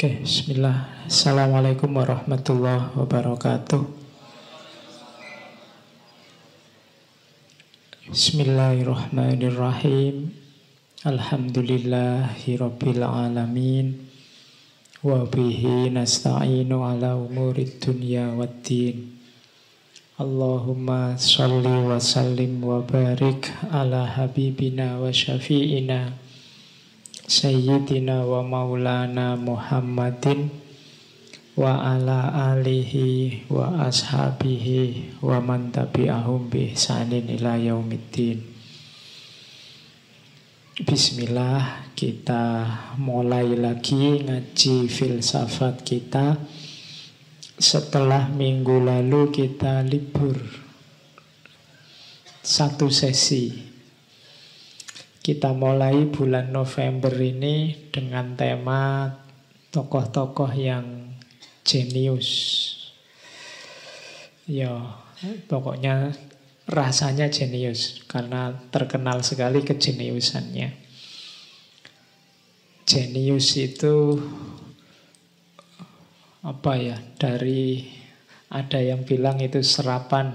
Oke, bismillah. Assalamualaikum warahmatullahi wabarakatuh. Bismillahirrahmanirrahim. Alhamdulillahirabbil alamin. Wa bihi nasta'inu ala umurid dunya waddin. Allahumma salli wa sallim wa barik ala habibina wa syafi'ina Sayyidina wa maulana Muhammadin wa ala alihi wa ashabihi wa man tabi'ahum bi ihsanin ila yaumiddin. Bismillah, kita mulai lagi ngaji filsafat kita. Setelah minggu lalu kita libur satu sesi kita mulai bulan November ini dengan tema tokoh-tokoh yang jenius. Ya, pokoknya rasanya jenius karena terkenal sekali kejeniusannya. Jenius itu apa ya? Dari ada yang bilang itu serapan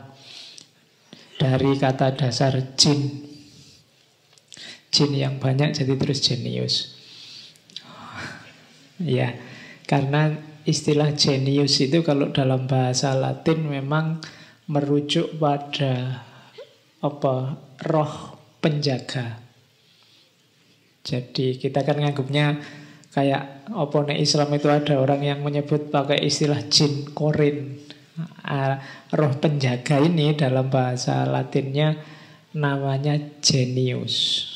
dari kata dasar jin jin yang banyak jadi terus jenius. Ya, karena istilah jenius itu kalau dalam bahasa Latin memang merujuk pada apa roh penjaga. Jadi kita kan nganggupnya kayak opone Islam itu ada orang yang menyebut pakai istilah jin korin. Roh penjaga ini dalam bahasa Latinnya namanya genius.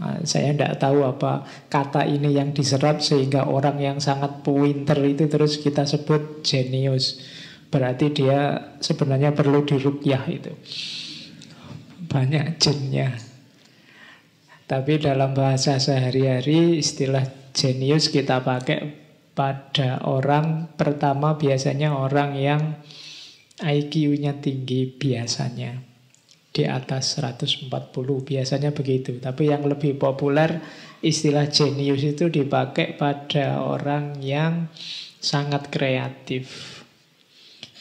Ah, saya tidak tahu apa kata ini yang diserap sehingga orang yang sangat pinter itu terus kita sebut jenius. Berarti dia sebenarnya perlu dirukyah itu. Banyak jinnya. Tapi dalam bahasa sehari-hari istilah jenius kita pakai pada orang pertama biasanya orang yang IQ-nya tinggi biasanya di atas 140 biasanya begitu. Tapi yang lebih populer istilah jenius itu dipakai pada orang yang sangat kreatif.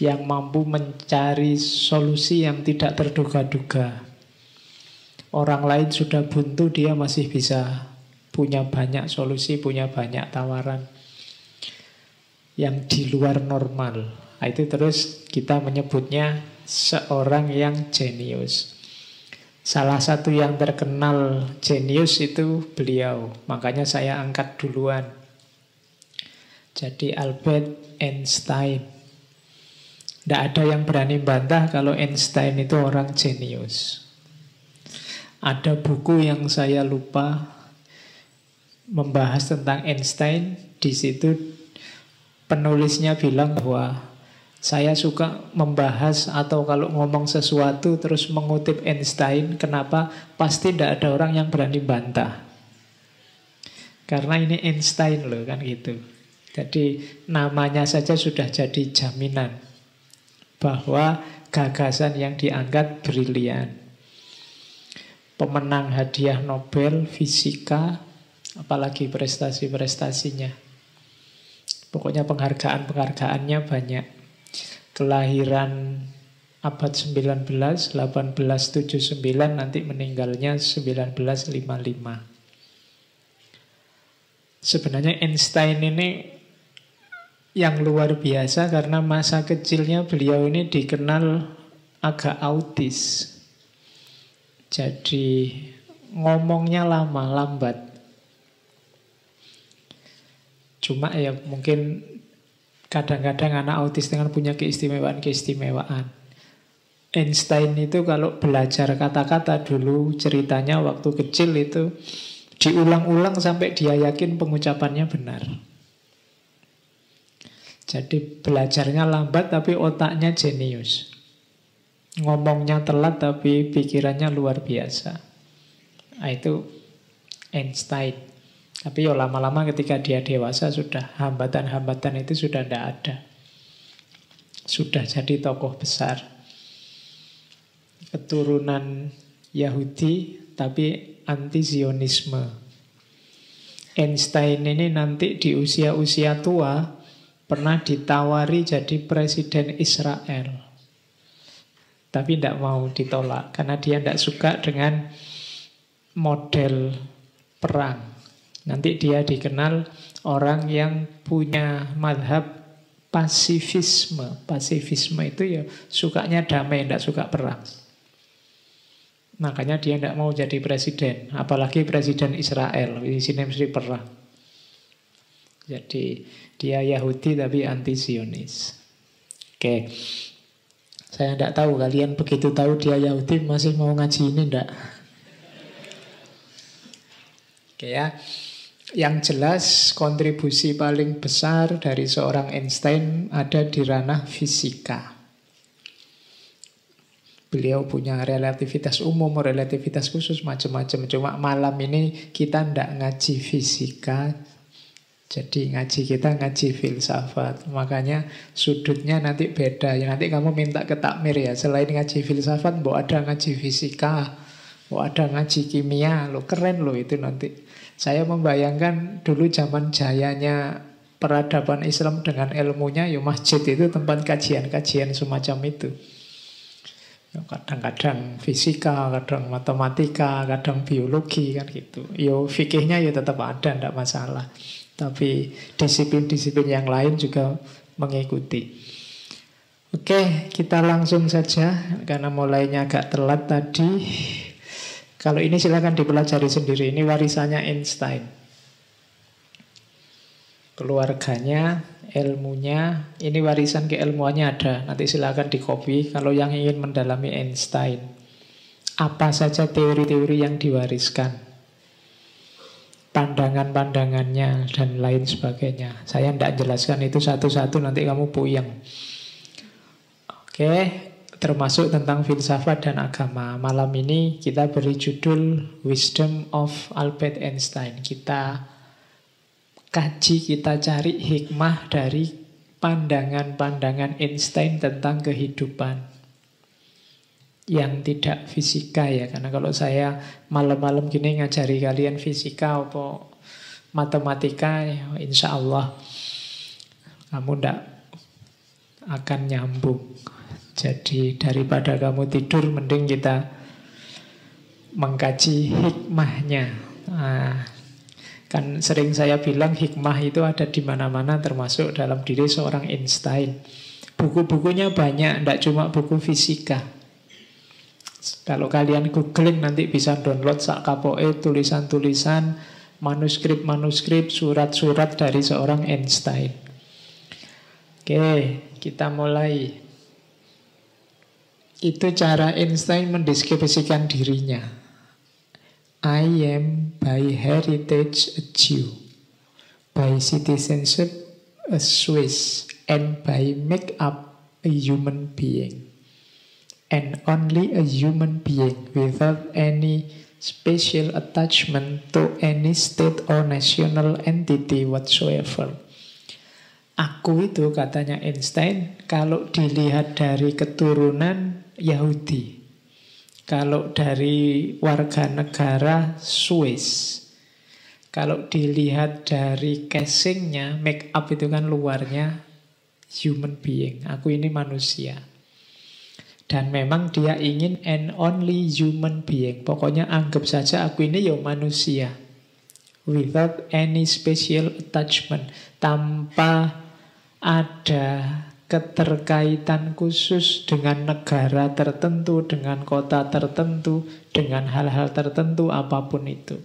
Yang mampu mencari solusi yang tidak terduga-duga. Orang lain sudah buntu, dia masih bisa punya banyak solusi, punya banyak tawaran yang di luar normal. Nah, itu terus kita menyebutnya seorang yang jenius. Salah satu yang terkenal jenius itu beliau, makanya saya angkat duluan. Jadi Albert Einstein. Tidak ada yang berani bantah kalau Einstein itu orang jenius. Ada buku yang saya lupa membahas tentang Einstein. Di situ penulisnya bilang bahwa saya suka membahas atau kalau ngomong sesuatu terus mengutip Einstein, kenapa? Pasti tidak ada orang yang berani bantah. Karena ini Einstein loh kan gitu. Jadi namanya saja sudah jadi jaminan bahwa gagasan yang diangkat brilian. Pemenang hadiah Nobel fisika, apalagi prestasi-prestasinya. Pokoknya penghargaan-penghargaannya banyak kelahiran abad 19, 1879, nanti meninggalnya 1955. Sebenarnya Einstein ini yang luar biasa karena masa kecilnya beliau ini dikenal agak autis. Jadi ngomongnya lama, lambat. Cuma ya mungkin Kadang-kadang anak autis dengan punya keistimewaan-keistimewaan. Einstein itu kalau belajar kata-kata dulu ceritanya waktu kecil itu diulang-ulang sampai dia yakin pengucapannya benar. Jadi belajarnya lambat tapi otaknya jenius. Ngomongnya telat tapi pikirannya luar biasa. Nah, itu Einstein. Tapi ya lama-lama ketika dia dewasa sudah hambatan-hambatan itu sudah tidak ada. Sudah jadi tokoh besar. Keturunan Yahudi tapi anti Zionisme. Einstein ini nanti di usia-usia tua pernah ditawari jadi presiden Israel. Tapi tidak mau ditolak karena dia tidak suka dengan model perang. Nanti dia dikenal orang yang punya madhab pasifisme. Pasifisme itu ya sukanya damai, tidak suka perang. Makanya dia tidak mau jadi presiden, apalagi presiden Israel. Di sini mesti perang. Jadi dia Yahudi tapi anti Zionis. Oke, saya tidak tahu kalian begitu tahu dia Yahudi masih mau ngaji ini tidak? Oke ya. Yang jelas kontribusi paling besar dari seorang Einstein ada di ranah fisika. Beliau punya relativitas umum, relativitas khusus, macam-macam. Cuma malam ini kita tidak ngaji fisika, jadi ngaji kita ngaji filsafat. Makanya sudutnya nanti beda. Ya, nanti kamu minta ke takmir ya. Selain ngaji filsafat, mau ada ngaji fisika, mau ada ngaji kimia. Lo keren lo itu nanti. Saya membayangkan dulu zaman jayanya peradaban Islam dengan ilmunya, ya masjid itu tempat kajian-kajian semacam itu. Ya, kadang-kadang fisika, kadang matematika, kadang biologi kan gitu. Yo ya, fikihnya ya tetap ada, tidak masalah. Tapi disiplin-disiplin yang lain juga mengikuti. Oke, kita langsung saja karena mulainya agak telat tadi. Kalau ini silahkan dipelajari sendiri. Ini warisannya Einstein. Keluarganya, ilmunya, ini warisan keilmuannya ada. Nanti silahkan dikopi kalau yang ingin mendalami Einstein. Apa saja teori-teori yang diwariskan. Pandangan-pandangannya dan lain sebagainya. Saya tidak jelaskan itu satu-satu, nanti kamu puyeng. Oke, termasuk tentang filsafat dan agama. Malam ini kita beri judul Wisdom of Albert Einstein. Kita kaji, kita cari hikmah dari pandangan-pandangan Einstein tentang kehidupan yang tidak fisika ya karena kalau saya malam-malam gini ngajari kalian fisika apa matematika ya insya Allah kamu tidak akan nyambung jadi daripada kamu tidur mending kita mengkaji hikmahnya. Nah, kan sering saya bilang hikmah itu ada di mana-mana termasuk dalam diri seorang Einstein. Buku-bukunya banyak, tidak cuma buku fisika. Kalau kalian googling nanti bisa download sak kapoe tulisan-tulisan, manuskrip-manuskrip, surat-surat dari seorang Einstein. Oke, kita mulai. Itu cara Einstein mendeskripsikan dirinya. I am by heritage a Jew, by citizenship a Swiss, and by make-up a human being. And only a human being without any special attachment to any state or national entity whatsoever. Aku itu katanya Einstein, kalau dilihat dari keturunan Yahudi. Kalau dari warga negara Swiss. Kalau dilihat dari casingnya, make up itu kan luarnya human being. Aku ini manusia. Dan memang dia ingin an only human being. Pokoknya anggap saja aku ini ya manusia. Without any special attachment. Tanpa ada keterkaitan khusus dengan negara tertentu, dengan kota tertentu, dengan hal-hal tertentu, apa pun itu.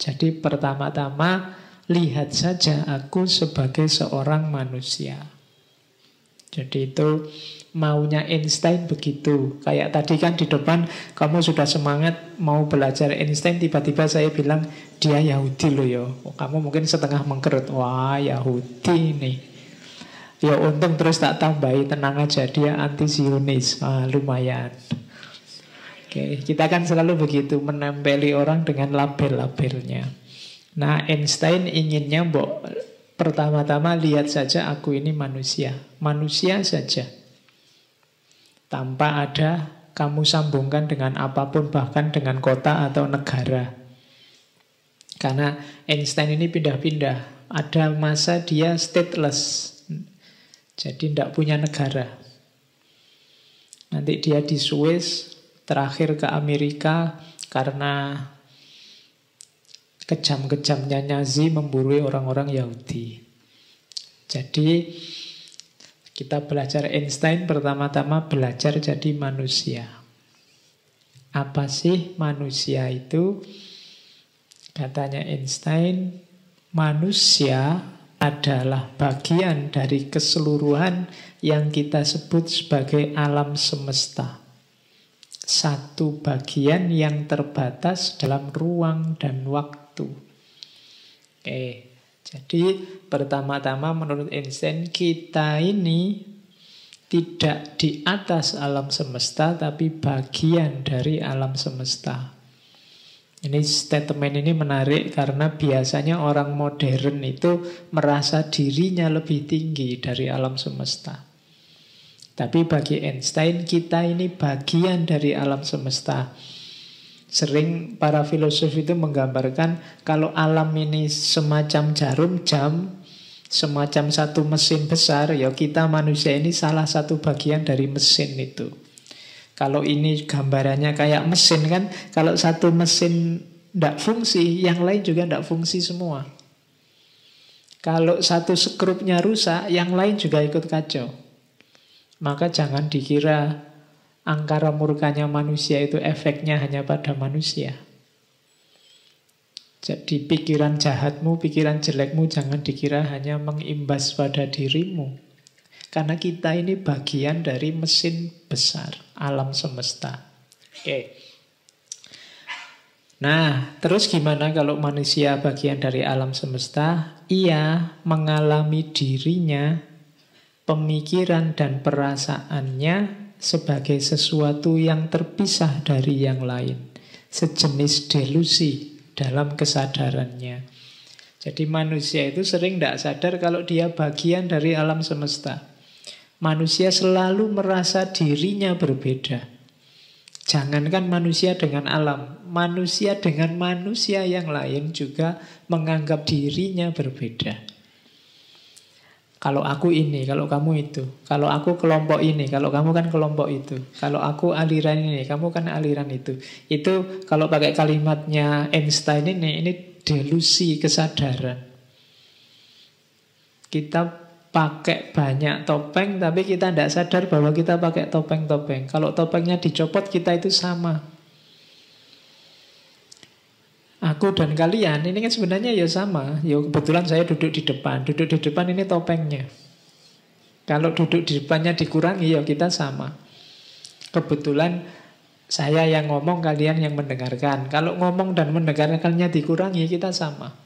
Jadi pertama-tama lihat saja aku sebagai seorang manusia. Jadi itu maunya Einstein begitu. Kayak tadi kan di depan kamu sudah semangat mau belajar Einstein, tiba-tiba saya bilang dia Yahudi loh ya. Kamu mungkin setengah mengkerut, wah Yahudi nih. Ya untung terus tak tambahi tenang aja dia anti Zionis. Ah, lumayan. Oke, kita kan selalu begitu menempeli orang dengan label-labelnya. Nah, Einstein inginnya mbok pertama-tama lihat saja aku ini manusia, manusia saja. Tanpa ada kamu sambungkan dengan apa pun bahkan dengan kota atau negara. Karena Einstein ini pindah-pindah. Ada masa dia stateless. Jadi tidak punya negara. Nanti dia di Swiss, terakhir ke Amerika karena kejam-kejamnya Nazi memburu orang-orang Yahudi. Jadi kita belajar Einstein pertama-tama belajar jadi manusia. Apa sih manusia itu? Katanya Einstein, manusia adalah bagian dari keseluruhan yang kita sebut sebagai alam semesta. Satu bagian yang terbatas dalam ruang dan waktu. Oke, jadi pertama-tama menurut Einstein kita ini tidak di atas alam semesta tapi bagian dari alam semesta. Ini statement ini menarik karena biasanya orang modern itu merasa dirinya lebih tinggi dari alam semesta. Tapi bagi Einstein kita ini bagian dari alam semesta. Sering para filosof itu menggambarkan kalau alam ini semacam jarum jam, semacam satu mesin besar, ya kita manusia ini salah satu bagian dari mesin itu. Kalau ini gambarannya kayak mesin kan, kalau satu mesin tidak fungsi, yang lain juga tidak fungsi semua. Kalau satu skrupnya rusak, yang lain juga ikut kacau. Maka jangan dikira angkara murkanya manusia itu efeknya hanya pada manusia. Jadi pikiran jahatmu, pikiran jelekmu jangan dikira hanya mengimbas pada dirimu. Karena kita ini bagian dari mesin besar alam semesta. Oke. Nah, terus gimana kalau manusia bagian dari alam semesta? Ia mengalami dirinya, pemikiran dan perasaannya sebagai sesuatu yang terpisah dari yang lain. Sejenis delusi dalam kesadarannya. Jadi manusia itu sering tidak sadar kalau dia bagian dari alam semesta. Manusia selalu merasa dirinya berbeda. Jangankan manusia dengan alam, manusia dengan manusia yang lain juga menganggap dirinya berbeda. Kalau aku ini, kalau kamu itu. Kalau aku kelompok ini, kalau kamu kan kelompok itu. Kalau aku aliran ini, kamu kan aliran itu. Itu kalau pakai kalimatnya Einstein ini, ini delusi kesadaran. Kita pakai banyak topeng tapi kita tidak sadar bahwa kita pakai topeng-topeng. Kalau topengnya dicopot kita itu sama. Aku dan kalian ini kan sebenarnya ya sama. Ya kebetulan saya duduk di depan. Duduk di depan ini topengnya. Kalau duduk di depannya dikurangi ya kita sama. Kebetulan saya yang ngomong kalian yang mendengarkan. Kalau ngomong dan mendengarkannya dikurangi kita sama.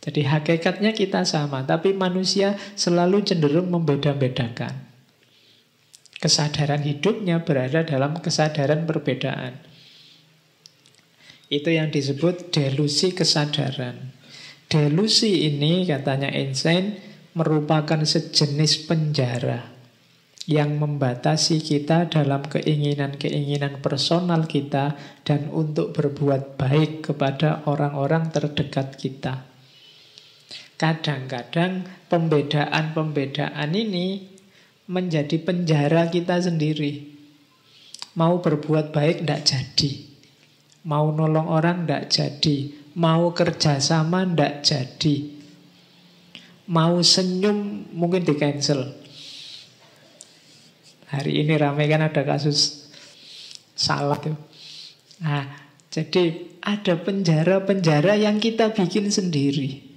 Jadi hakikatnya kita sama, tapi manusia selalu cenderung membeda-bedakan. Kesadaran hidupnya berada dalam kesadaran perbedaan. Itu yang disebut delusi kesadaran. Delusi ini katanya Einstein merupakan sejenis penjara yang membatasi kita dalam keinginan-keinginan personal kita dan untuk berbuat baik kepada orang-orang terdekat kita. Kadang-kadang pembedaan-pembedaan ini menjadi penjara kita sendiri. Mau berbuat baik tidak jadi. Mau nolong orang tidak jadi. Mau kerjasama tidak jadi. Mau senyum mungkin di cancel. Hari ini ramai kan ada kasus salah tuh. Nah, jadi ada penjara-penjara yang kita bikin sendiri.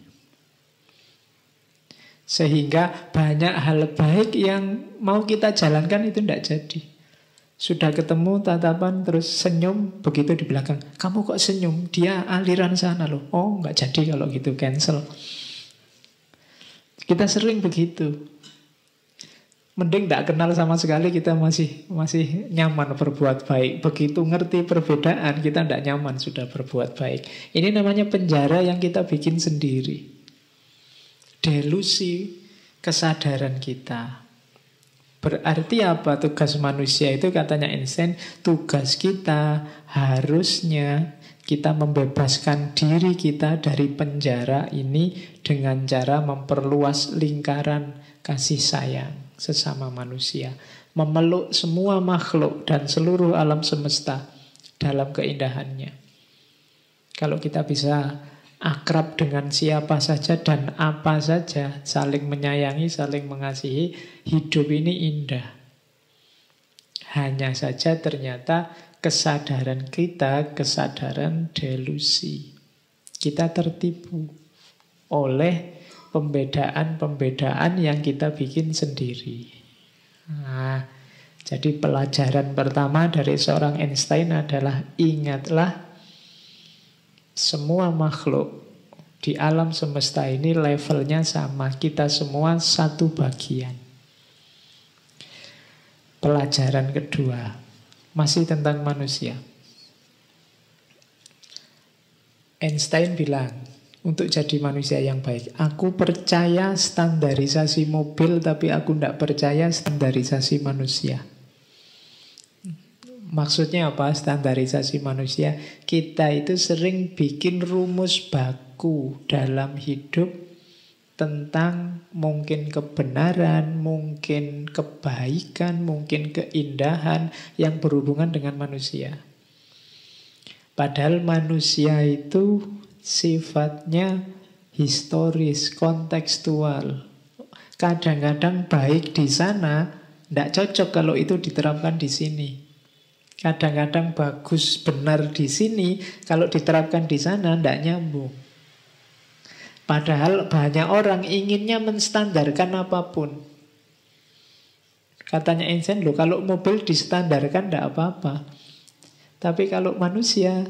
Sehingga banyak hal baik yang mau kita jalankan itu tidak jadi. Sudah ketemu tatapan terus senyum begitu di belakang. Kamu kok senyum? Dia aliran sana loh. Oh nggak jadi kalau gitu cancel. Kita sering begitu. Mending tidak kenal sama sekali kita masih masih nyaman berbuat baik. Begitu ngerti perbedaan kita tidak nyaman sudah berbuat baik. Ini namanya penjara yang kita bikin sendiri delusi kesadaran kita. Berarti apa tugas manusia itu katanya Einstein, tugas kita harusnya Kita membebaskan diri kita dari penjara ini dengan cara memperluas lingkaran kasih sayang sesama manusia. Memeluk semua makhluk dan seluruh alam semesta dalam keindahannya. Kalau kita bisa akrab dengan siapa saja dan apa saja, saling menyayangi, saling mengasihi, hidup ini indah. Hanya saja ternyata kesadaran kita, kesadaran delusi. Kita tertipu oleh pembedaan-pembedaan yang kita bikin sendiri. Nah, jadi pelajaran pertama dari seorang Einstein adalah ingatlah semua makhluk di alam semesta ini levelnya sama. Kita semua satu bagian. Pelajaran kedua, masih tentang manusia. Einstein bilang, untuk jadi manusia yang baik, aku percaya standarisasi mobil, tapi aku tidak percaya standarisasi manusia. Maksudnya apa standarisasi manusia? Kita itu sering bikin rumus baku dalam hidup tentang mungkin kebenaran, mungkin kebaikan, mungkin keindahan yang berhubungan dengan manusia. Padahal manusia itu sifatnya historis, kontekstual. Kadang-kadang baik di sana, tidak cocok kalau itu diterapkan di sini. Kadang-kadang bagus benar di sini, kalau diterapkan di sana tidak nyambung. Padahal banyak orang inginnya menstandarkan apa pun. Katanya Einstein, loh kalau mobil distandarkan tidak apa-apa. Tapi kalau manusia,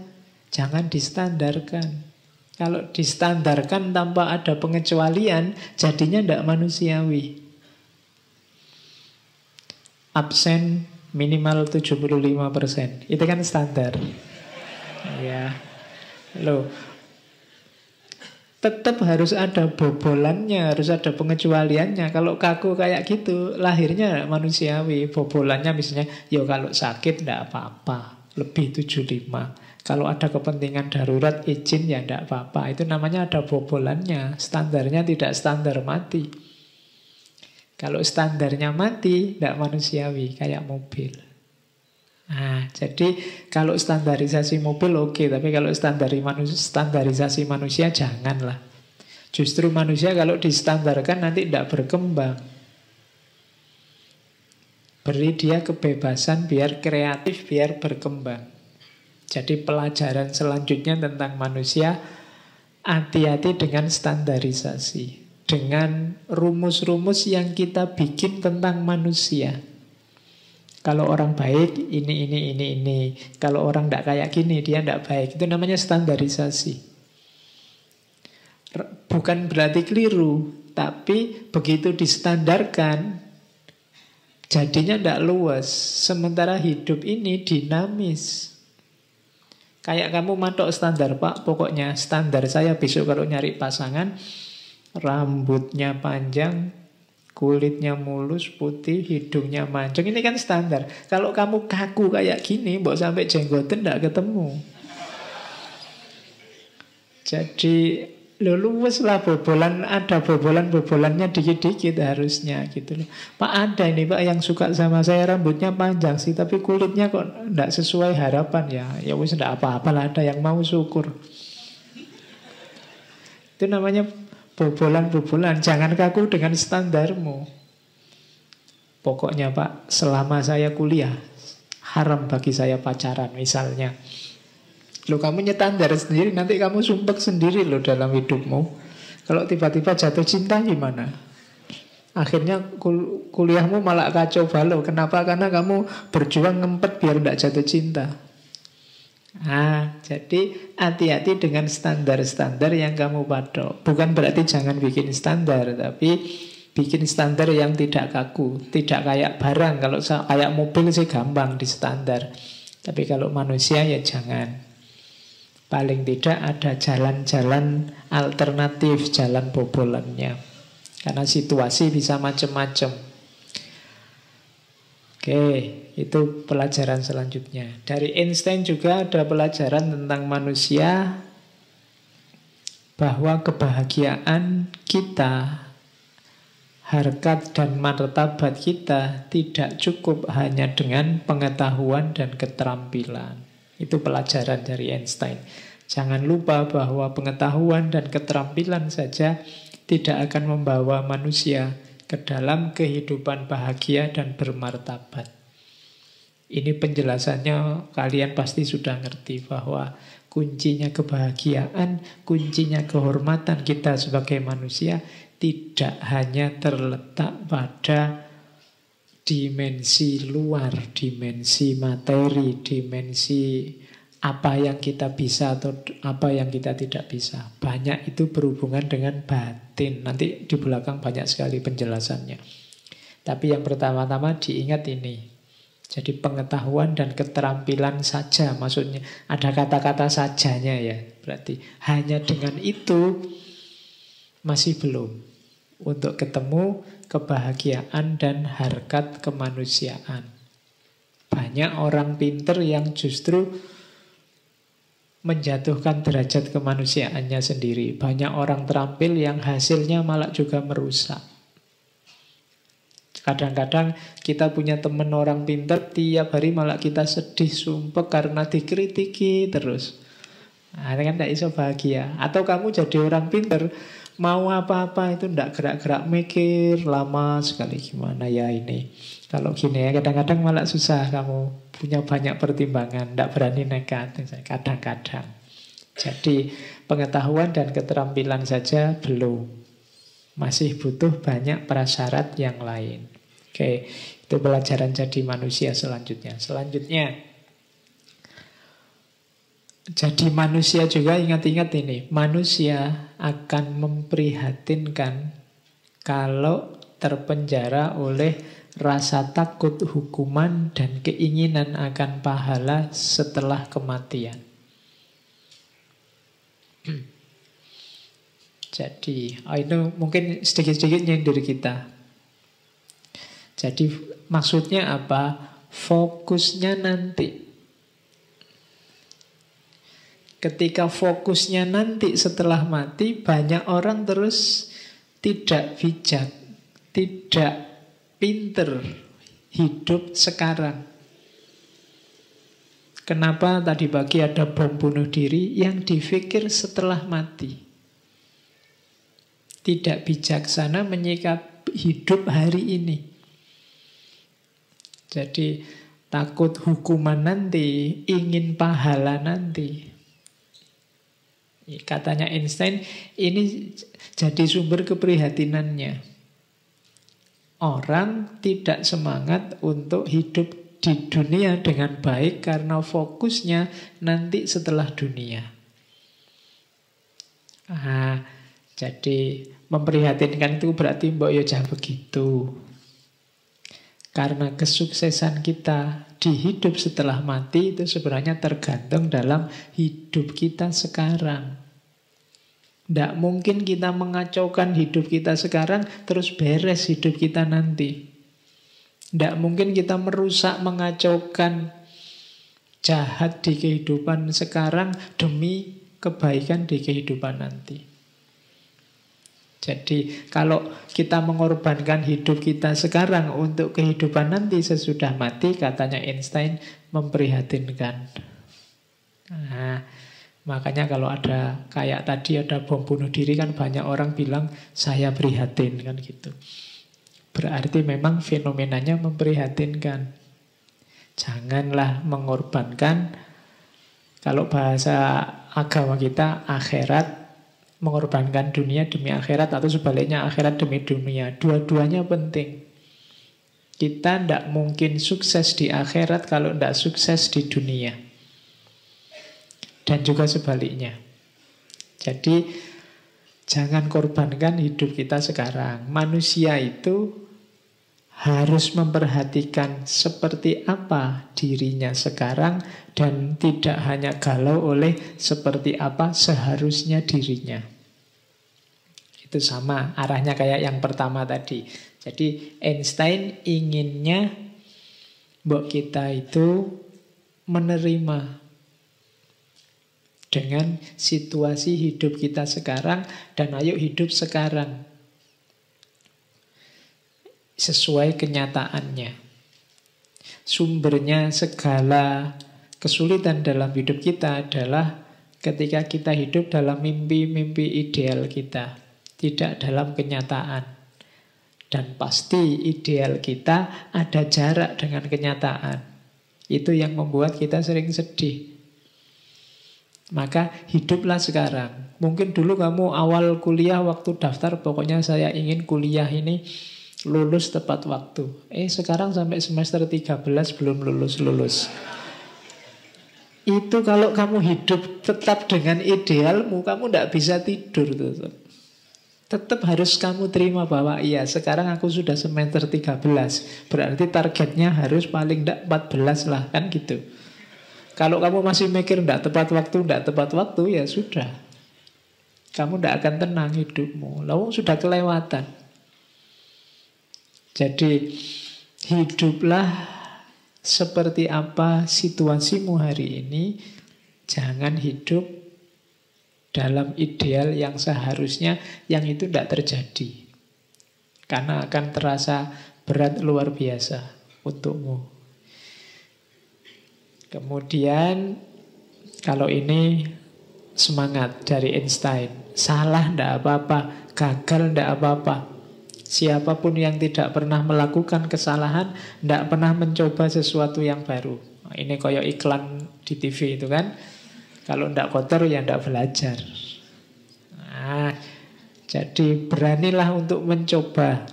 jangan distandarkan. Kalau distandarkan tanpa ada pengecualian, jadinya tidak manusiawi. Absen minimal 75%. Itu kan standar. Ya. Loh, tetap harus ada bobolannya, harus ada pengecualiannya. Kalau kaku kayak gitu, lahirnya manusiawi. Bobolannya misalnya, yo kalau sakit tidak apa-apa, lebih 75. Kalau ada kepentingan darurat, izin ya tidak apa-apa. Itu namanya ada bobolannya. Standarnya tidak standar mati. Kalau standarnya mati, tidak manusiawi, kayak mobil. Nah, jadi kalau standarisasi mobil oke, okay, tapi kalau standari manusia, standarisasi manusia janganlah. Justru manusia kalau distandarkan nanti tidak berkembang. Beri dia kebebasan biar kreatif, biar berkembang. Jadi pelajaran selanjutnya tentang manusia, hati-hati dengan standarisasi. Dengan rumus-rumus yang kita bikin tentang manusia. Kalau orang baik, ini, ini, ini, ini. Kalau orang tidak kayak gini, dia tidak baik. Itu namanya standarisasi. Bukan berarti keliru, tapi begitu distandarkan, jadinya tidak luas. Sementara hidup ini dinamis. Kayak kamu matok standar, Pak. Pokoknya standar saya besok kalau nyari pasangan, rambutnya panjang, Kulitnya mulus, putih, hidungnya mancung. Ini kan standar. Kalau kamu kaku kayak gini, mbok sampai jenggoten tidak ketemu. Jadi lo luwes lah bobolan ada bobolan bobolannya dikit-dikit harusnya gitu loh. Pak ada ini pak yang suka sama saya rambutnya panjang sih tapi kulitnya kok tidak sesuai harapan ya ya wis tidak apa-apa lah ada yang mau syukur. Itu namanya bobolan-bobolan. Jangan kaku dengan standarmu. Pokoknya Pak, selama saya kuliah, haram bagi saya pacaran misalnya. Lo kamu nyetandar sendiri, nanti kamu sumpek sendiri lo dalam hidupmu. Kalau tiba-tiba jatuh cinta gimana? Akhirnya kul kuliahmu malah kacau balau. Kenapa? Karena kamu berjuang ngempet biar tidak jatuh cinta. Nah, jadi hati-hati dengan standar-standar yang kamu patok. Bukan berarti jangan bikin standar, tapi bikin standar yang tidak kaku, tidak kayak barang. Kalau kayak mobil sih gampang di standar. Tapi kalau manusia ya jangan. Paling tidak ada jalan-jalan alternatif, jalan bobolannya. Karena situasi bisa macam-macam. Oke, itu pelajaran selanjutnya. Dari Einstein juga ada pelajaran tentang manusia bahwa kebahagiaan kita, harkat dan martabat kita tidak cukup hanya dengan pengetahuan dan keterampilan. Itu pelajaran dari Einstein. Jangan lupa bahwa pengetahuan dan keterampilan saja tidak akan membawa manusia ke dalam kehidupan bahagia dan bermartabat. Ini penjelasannya kalian pasti sudah ngerti bahwa kuncinya kebahagiaan, kuncinya kehormatan kita sebagai manusia tidak hanya terletak pada dimensi luar, dimensi materi, dimensi apa yang kita bisa atau apa yang kita tidak bisa. Banyak itu berhubungan dengan batin. Nanti di belakang banyak sekali penjelasannya. Tapi yang pertama-tama diingat ini. Jadi pengetahuan dan keterampilan saja maksudnya. Ada kata-kata sajanya ya. Berarti hanya dengan itu masih belum. Untuk ketemu kebahagiaan dan harkat kemanusiaan. Banyak orang pinter yang justru menjatuhkan derajat kemanusiaannya sendiri. Banyak orang terampil yang hasilnya malah juga merusak. Kadang-kadang kita punya teman orang pinter, tiap hari malah kita sedih, sumpah karena dikritiki terus. Nah, kan tidak bisa bahagia. Atau kamu jadi orang pinter, mau apa-apa itu tidak gerak-gerak mikir, lama sekali gimana ya ini. Kalau gini ya kadang-kadang malah susah kamu punya banyak pertimbangan, tidak berani nekat, kadang-kadang. Jadi pengetahuan dan keterampilan saja belum. Masih butuh banyak prasyarat yang lain. Oke, itu pelajaran jadi manusia selanjutnya. Selanjutnya, jadi manusia juga ingat-ingat ini, manusia akan memprihatinkan kalau terpenjara oleh rasa takut hukuman dan keinginan akan pahala setelah kematian. Jadi, oh itu mungkin sedikit-sedikit nyindir kita. Jadi maksudnya apa? Fokusnya nanti. Ketika fokusnya nanti setelah mati, banyak orang terus tidak bijak, tidak pinter hidup sekarang. Kenapa tadi pagi ada bom bunuh diri yang difikir setelah mati? Tidak bijaksana menyikap hidup hari ini. Jadi takut hukuman nanti, ingin pahala nanti. Katanya Einstein, ini jadi sumber keprihatinannya. Orang tidak semangat untuk hidup di dunia dengan baik karena fokusnya nanti setelah dunia. Ah, jadi memprihatinkan itu berarti mbok yo ya begitu. Karena kesuksesan kita di hidup setelah mati itu sebenarnya tergantung dalam hidup kita sekarang. Tidak mungkin kita mengacaukan hidup kita sekarang terus beres hidup kita nanti. Tidak mungkin kita merusak, mengacaukan jahat di kehidupan sekarang demi kebaikan di kehidupan nanti. Jadi kalau kita mengorbankan hidup kita sekarang untuk kehidupan nanti sesudah mati, katanya Einstein memprihatinkan. Nah, Makanya kalau ada kayak tadi ada bom bunuh diri kan banyak orang bilang saya prihatin kan gitu. Berarti memang fenomenanya memprihatinkan. Janganlah mengorbankan kalau bahasa agama kita akhirat mengorbankan dunia demi akhirat atau sebaliknya akhirat demi dunia. Dua-duanya penting. Kita tidak mungkin sukses di akhirat kalau tidak sukses di dunia dan juga sebaliknya. Jadi jangan korbankan hidup kita sekarang. Manusia itu harus memperhatikan seperti apa dirinya sekarang dan tidak hanya galau oleh seperti apa seharusnya dirinya. Itu sama arahnya kayak yang pertama tadi. Jadi Einstein inginnya Mbok kita itu menerima dengan situasi hidup kita sekarang dan ayo hidup sekarang sesuai kenyataannya. Sumbernya segala kesulitan dalam hidup kita adalah ketika kita hidup dalam mimpi-mimpi ideal kita, tidak dalam kenyataan. Dan pasti ideal kita ada jarak dengan kenyataan. Itu yang membuat kita sering sedih. Maka hiduplah sekarang. Mungkin dulu kamu awal kuliah waktu daftar, pokoknya saya ingin kuliah ini lulus tepat waktu. Eh sekarang sampai semester 13 belum lulus-lulus. Itu kalau kamu hidup tetap dengan idealmu, kamu tidak bisa tidur. Tetap. Tetap harus kamu terima bahwa iya sekarang aku sudah semester 13. Berarti targetnya harus paling tidak 14 lah, kan gitu. Kalau kamu masih mikir tidak tepat waktu, tidak tepat waktu, ya sudah. Kamu tidak akan tenang hidupmu. Lalu sudah kelewatan. Jadi hiduplah seperti apa situasimu hari ini. Jangan hidup dalam ideal yang seharusnya yang itu tidak terjadi. Karena akan terasa berat luar biasa untukmu. Kemudian kalau ini semangat dari Einstein. Salah ndak apa-apa, gagal ndak apa-apa. Siapa pun yang tidak pernah melakukan kesalahan, ndak pernah mencoba sesuatu yang baru. Ini koyo iklan di TV itu kan. Kalau ndak kotor ya ndak belajar. Nah, jadi beranilah untuk mencoba.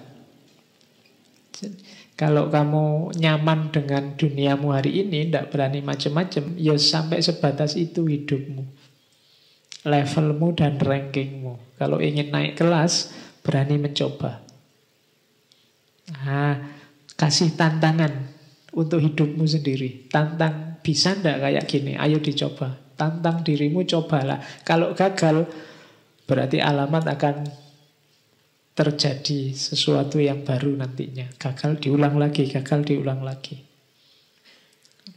Kalau kamu nyaman dengan duniamu hari ini, tidak berani macam-macam, ya sampai sebatas itu hidupmu. Levelmu dan rankingmu. Kalau ingin naik kelas, berani mencoba. Nah, kasih tantangan untuk hidupmu sendiri. Tantang, bisa ndak kayak gini? Ayo dicoba. Tantang dirimu, cobalah. Kalau gagal, berarti alamat akan terjadi sesuatu yang baru nantinya. Gagal diulang lagi, gagal diulang lagi.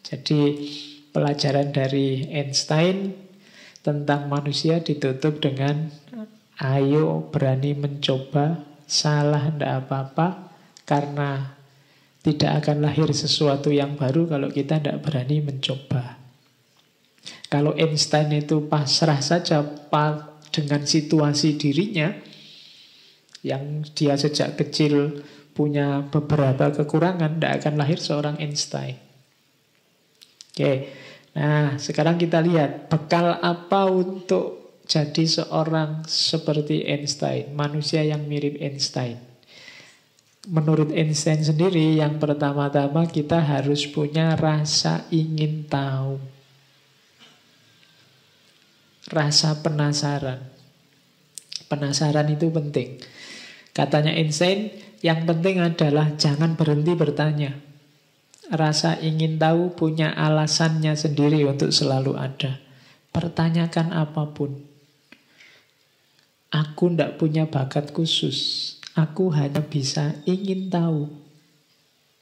Jadi pelajaran dari Einstein tentang manusia ditutup dengan ayo berani mencoba, salah tidak apa-apa karena tidak akan lahir sesuatu yang baru kalau kita tidak berani mencoba. Kalau Einstein itu pasrah saja dengan situasi dirinya, yang dia sejak kecil punya beberapa kekurangan, tidak akan lahir seorang Einstein. Oke, nah sekarang kita lihat bekal apa untuk jadi seorang seperti Einstein, manusia yang mirip Einstein. Menurut Einstein sendiri, yang pertama-tama kita harus punya rasa ingin tahu. Rasa penasaran. Penasaran itu penting. Katanya Einstein, yang penting adalah jangan berhenti bertanya. Rasa ingin tahu punya alasannya sendiri untuk selalu ada. Pertanyakan apa pun. Aku tidak punya bakat khusus. Aku hanya bisa ingin tahu.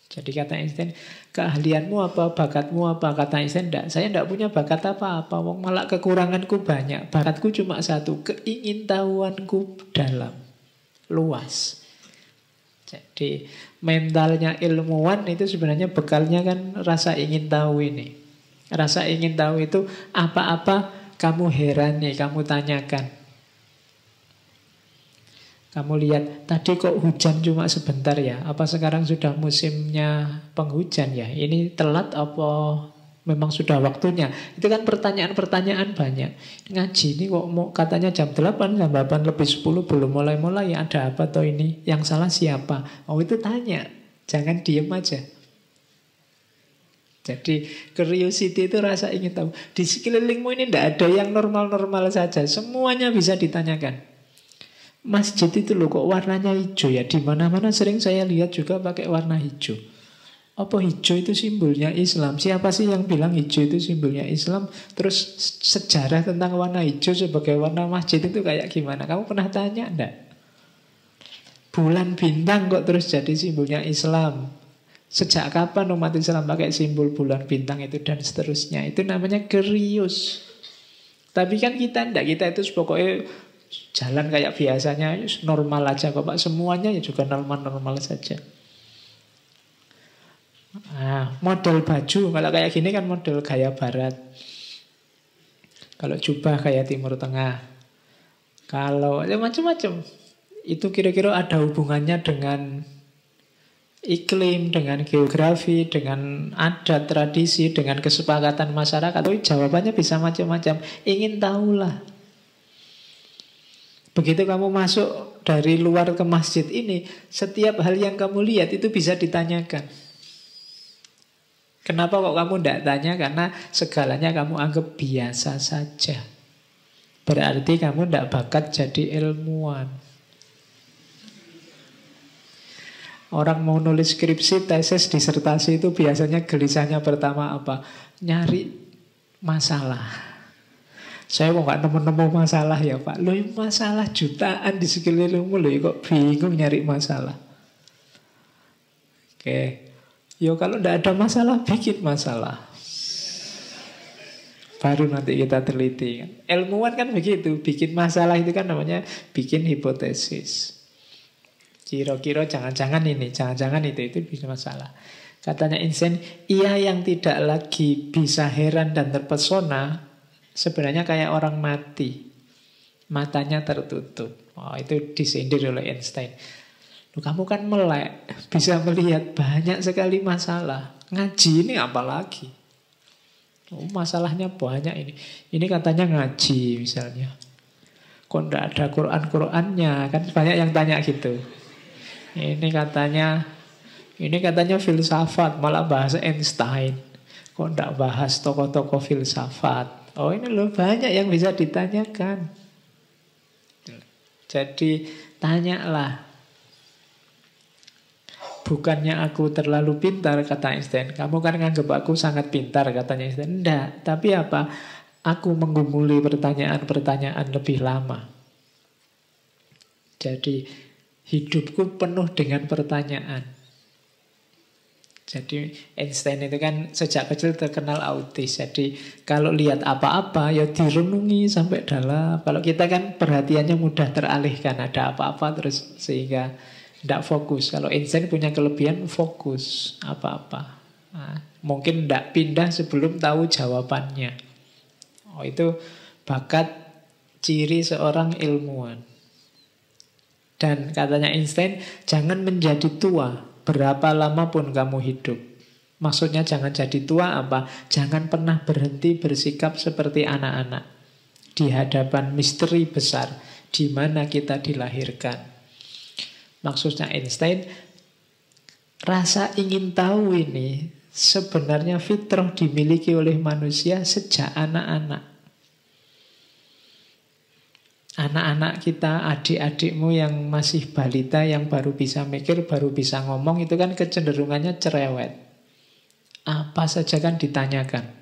Jadi kata Einstein, keahlianmu apa, bakatmu apa? Kata Einstein, enggak, saya tidak punya bakat apa-apa. Wong malah kekuranganku banyak. Bakatku cuma satu, keingintahuanku dalam luas. Jadi mentalnya ilmuwan itu sebenarnya bekalnya kan rasa ingin tahu ini. Rasa ingin tahu itu apa-apa kamu heran nih, kamu tanyakan. Kamu lihat, tadi kok hujan cuma sebentar ya? Apa sekarang sudah musimnya penghujan ya? Ini telat apa memang sudah waktunya. Itu kan pertanyaan-pertanyaan banyak. Ngaji ini kok mau katanya jam 8, jam 8 lebih 10 belum mulai-mulai. Ada apa toh ini? Yang salah siapa? Oh itu tanya. Jangan diem aja. Jadi curiosity itu rasa ingin tahu. Di sekelilingmu ini tidak ada yang normal-normal saja. Semuanya bisa ditanyakan. Masjid itu loh kok warnanya hijau ya. Di mana-mana sering saya lihat juga pakai warna hijau. Apa hijau itu simbolnya Islam? Siapa sih yang bilang hijau itu simbolnya Islam? Terus sejarah tentang warna hijau sebagai warna masjid itu kayak gimana? Kamu pernah tanya enggak? Bulan bintang kok terus jadi simbolnya Islam? Sejak kapan umat Islam pakai simbol bulan bintang itu dan seterusnya. Itu namanya gerius. Tapi kan kita enggak, kita itu pokoknya jalan kayak biasanya normal aja kok Pak. Semuanya ya juga normal-normal saja. Nah, model baju kalau kayak gini kan model gaya barat. Kalau jubah kayak timur tengah. Kalau ya macam-macam. Itu kira-kira ada hubungannya dengan iklim, dengan geografi, dengan adat, tradisi, dengan kesepakatan masyarakat. Tapi jawabannya bisa macam-macam. Ingin tahulah. Begitu kamu masuk dari luar ke masjid ini, setiap hal yang kamu lihat itu bisa ditanyakan. Kenapa kok kamu tidak tanya? Karena segalanya kamu anggap biasa saja. Berarti kamu tidak bakat jadi ilmuwan. Orang mau nulis skripsi, tesis, disertasi itu biasanya gelisahnya pertama apa? Nyari masalah. Saya kok nggak nemu-nemu masalah ya Pak. Loh masalah jutaan di sekelilingmu loh kok bingung nyari masalah. Oke. Yo kalau tidak ada masalah, bikin masalah. Baru nanti kita teliti. Kan. Ilmuwan kan begitu, bikin masalah itu kan namanya bikin hipotesis. Kira-kira jangan-jangan ini, jangan-jangan itu, itu bisa masalah. Katanya Einstein, ia yang tidak lagi bisa heran dan terpesona, sebenarnya kayak orang mati. Matanya tertutup. Oh, itu disindir oleh Einstein. Loh, kamu kan melek, bisa melihat banyak sekali masalah. Ngaji ini apalagi? Oh, masalahnya banyak ini. Ini katanya ngaji misalnya. Kok tidak ada Quran-Qurannya? Kan banyak yang tanya gitu. Ini katanya ini katanya filsafat, malah bahasa Einstein. Kok tidak bahas tokoh-tokoh filsafat? Oh ini loh banyak yang bisa ditanyakan. Jadi tanyalah. Bukannya aku terlalu pintar, kata Einstein. Kamu kan nganggap aku sangat pintar, katanya Einstein. Tidak, tapi apa? Aku menggumuli pertanyaan-pertanyaan lebih lama. Jadi Hidupku penuh dengan pertanyaan. Jadi Einstein itu kan sejak kecil terkenal autis. Jadi kalau lihat apa-apa ya direnungi sampai dalam. Kalau kita kan perhatiannya mudah teralihkan. Ada apa-apa terus sehingga tidak fokus. Kalau Einstein punya kelebihan fokus apa-apa. Nah, mungkin tidak pindah sebelum tahu jawabannya. Oh itu bakat ciri seorang ilmuwan. Dan katanya Einstein, jangan menjadi tua berapa lama pun kamu hidup. Maksudnya jangan jadi tua apa? Jangan pernah berhenti bersikap seperti anak-anak. Di hadapan misteri besar di mana kita dilahirkan. Maksudnya Einstein, rasa ingin tahu ini sebenarnya fitrah dimiliki oleh manusia sejak anak-anak. Anak-anak kita, adik-adikmu yang masih balita, yang baru bisa mikir, baru bisa ngomong, itu kan kecenderungannya cerewet. Apa saja kan ditanyakan.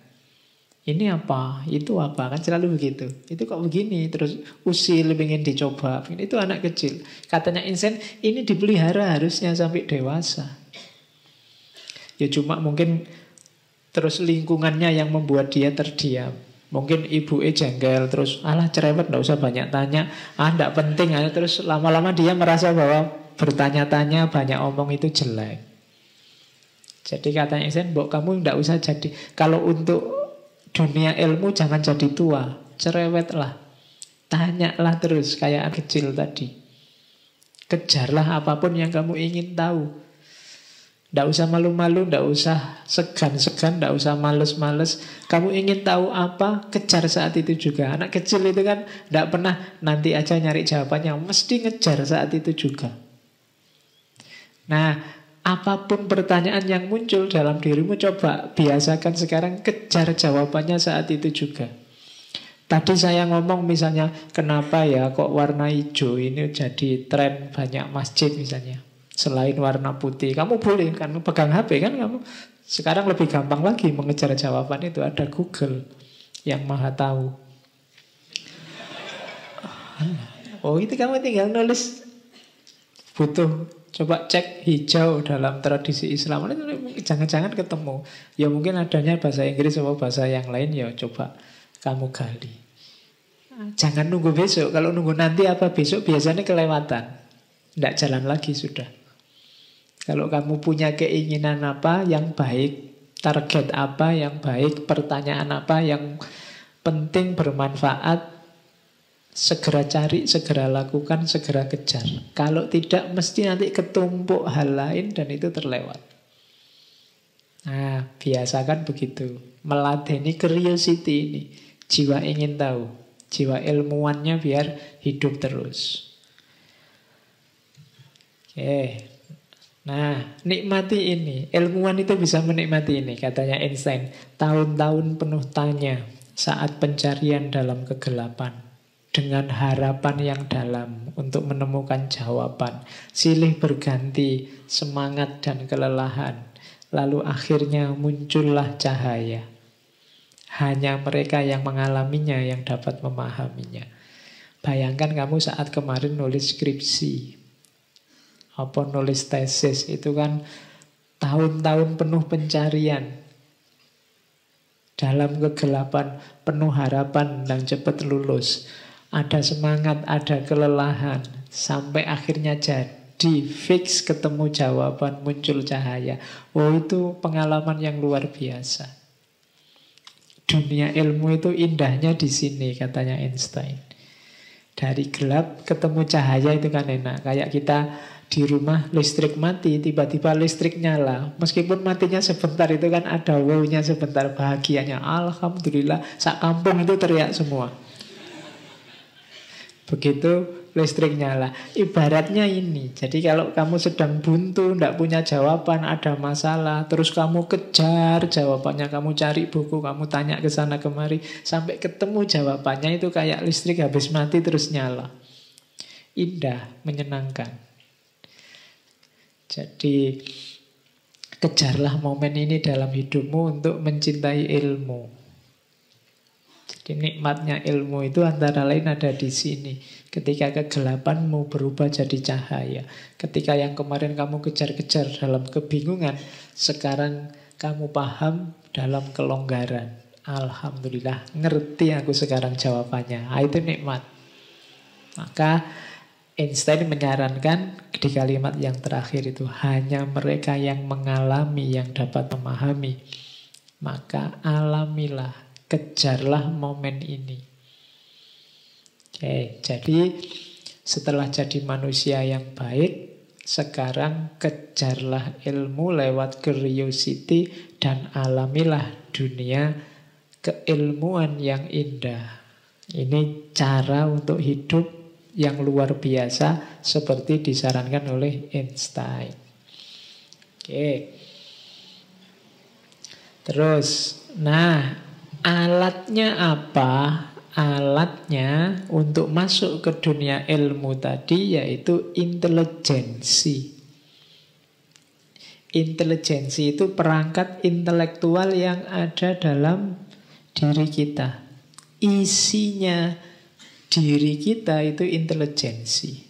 Ini apa? Itu apa? Kan selalu begitu. Itu kok begini? Terus usil, ingin dicoba. Itu anak kecil. Katanya insen, ini dipelihara harusnya sampai dewasa. Ya cuma mungkin terus lingkungannya yang membuat dia terdiam. Mungkin ibu e jengkel terus alah cerewet nggak usah banyak tanya ah nggak penting ah terus lama-lama dia merasa bahwa bertanya-tanya banyak omong itu jelek. Jadi katanya Isen, Mbok kamu nggak usah jadi kalau untuk dunia ilmu jangan jadi tua, cerewet lah. Tanyalah terus kayak kecil tadi. Kejarlah apa pun yang kamu ingin tahu. Tidak usah malu-malu, tidak usah segan-segan, tidak usah males-males. Kamu ingin tahu apa, kejar saat itu juga. Anak kecil itu kan tidak pernah nanti aja nyari jawabannya. Mesti ngejar saat itu juga. Nah, apa pun pertanyaan yang muncul dalam dirimu, coba biasakan sekarang kejar jawabannya saat itu juga. Tadi saya ngomong misalnya, kenapa ya kok warna hijau ini jadi tren banyak masjid misalnya selain warna putih. Kamu boleh kan pegang HP kan kamu. Sekarang lebih gampang lagi mengejar jawaban itu ada Google yang maha tahu. Oh itu kamu tinggal nulis butuh Coba cek hijau dalam tradisi Islam. Jangan-jangan ketemu. Ya mungkin adanya bahasa Inggris atau bahasa yang lain ya coba kamu gali. Jangan nunggu besok. Kalau nunggu nanti apa besok biasanya kelewatan. Tidak jalan lagi sudah. Kalau kamu punya keinginan apa yang baik, target apa yang baik, pertanyaan apa yang penting bermanfaat, segera cari, segera lakukan, segera kejar. Kalau tidak, mesti nanti ketumpuk hal lain dan itu terlewat. Nah, biasakan begitu. Meladeni curiosity ini. Jiwa ingin tahu. Jiwa ilmuannya biar hidup terus. Oke. Nah, nikmati ini. Ilmuwan itu bisa menikmati ini, katanya Einstein. Tahun-tahun penuh tanya saat pencarian dalam kegelapan dengan harapan yang dalam untuk menemukan jawaban. Silih berganti semangat dan kelelahan. Lalu akhirnya muncullah cahaya. Hanya mereka yang mengalaminya yang dapat memahaminya. Bayangkan kamu saat kemarin nulis skripsi. Apa nulis tesis itu kan tahun-tahun penuh pencarian. Dalam kegelapan penuh harapan dan cepat lulus ada semangat, ada kelelahan, sampai akhirnya jadi fix ketemu jawaban, muncul cahaya. Oh itu pengalaman yang luar biasa. Dunia ilmu itu indahnya di sini, katanya Einstein. Dari gelap ketemu cahaya itu kan enak. Kayak kita di rumah listrik mati, tiba-tiba listrik nyala. Meskipun matinya sebentar itu kan ada wow-nya sebentar bahagianya. Alhamdulillah, sak kampung itu teriak semua. Begitu listrik nyala. Ibaratnya ini. Jadi kalau kamu sedang buntu, tidak punya jawaban, ada masalah, terus kamu kejar jawabannya, kamu cari buku, kamu tanya ke sana kemari, sampai ketemu jawabannya itu kayak listrik habis mati terus nyala. Indah, menyenangkan. Jadi kejarlah momen ini dalam hidupmu untuk mencintai ilmu. Jadi nikmatnya ilmu itu antara lain ada di sini. Ketika kegelapanmu berubah jadi cahaya. Ketika yang kemarin kamu kejar-kejar dalam kebingungan, sekarang kamu paham dalam kelonggaran. Alhamdulillah, ngerti aku sekarang jawabannya. Nah, itu nikmat. Maka Einstein menyarankan di kalimat yang terakhir itu hanya mereka yang mengalami yang dapat memahami. Maka alamilah Kejarlah momen ini. Oke, jadi setelah jadi manusia yang baik, sekarang kejarlah ilmu lewat curiosity dan alamilah dunia keilmuan yang indah. Ini cara untuk hidup yang luar biasa seperti disarankan oleh Einstein. Oke. Terus, nah Alatnya apa? Alatnya untuk masuk ke dunia ilmu tadi yaitu intelijensi. Intelijensi itu perangkat intelektual yang ada dalam diri kita. Isinya diri kita itu intelijensi.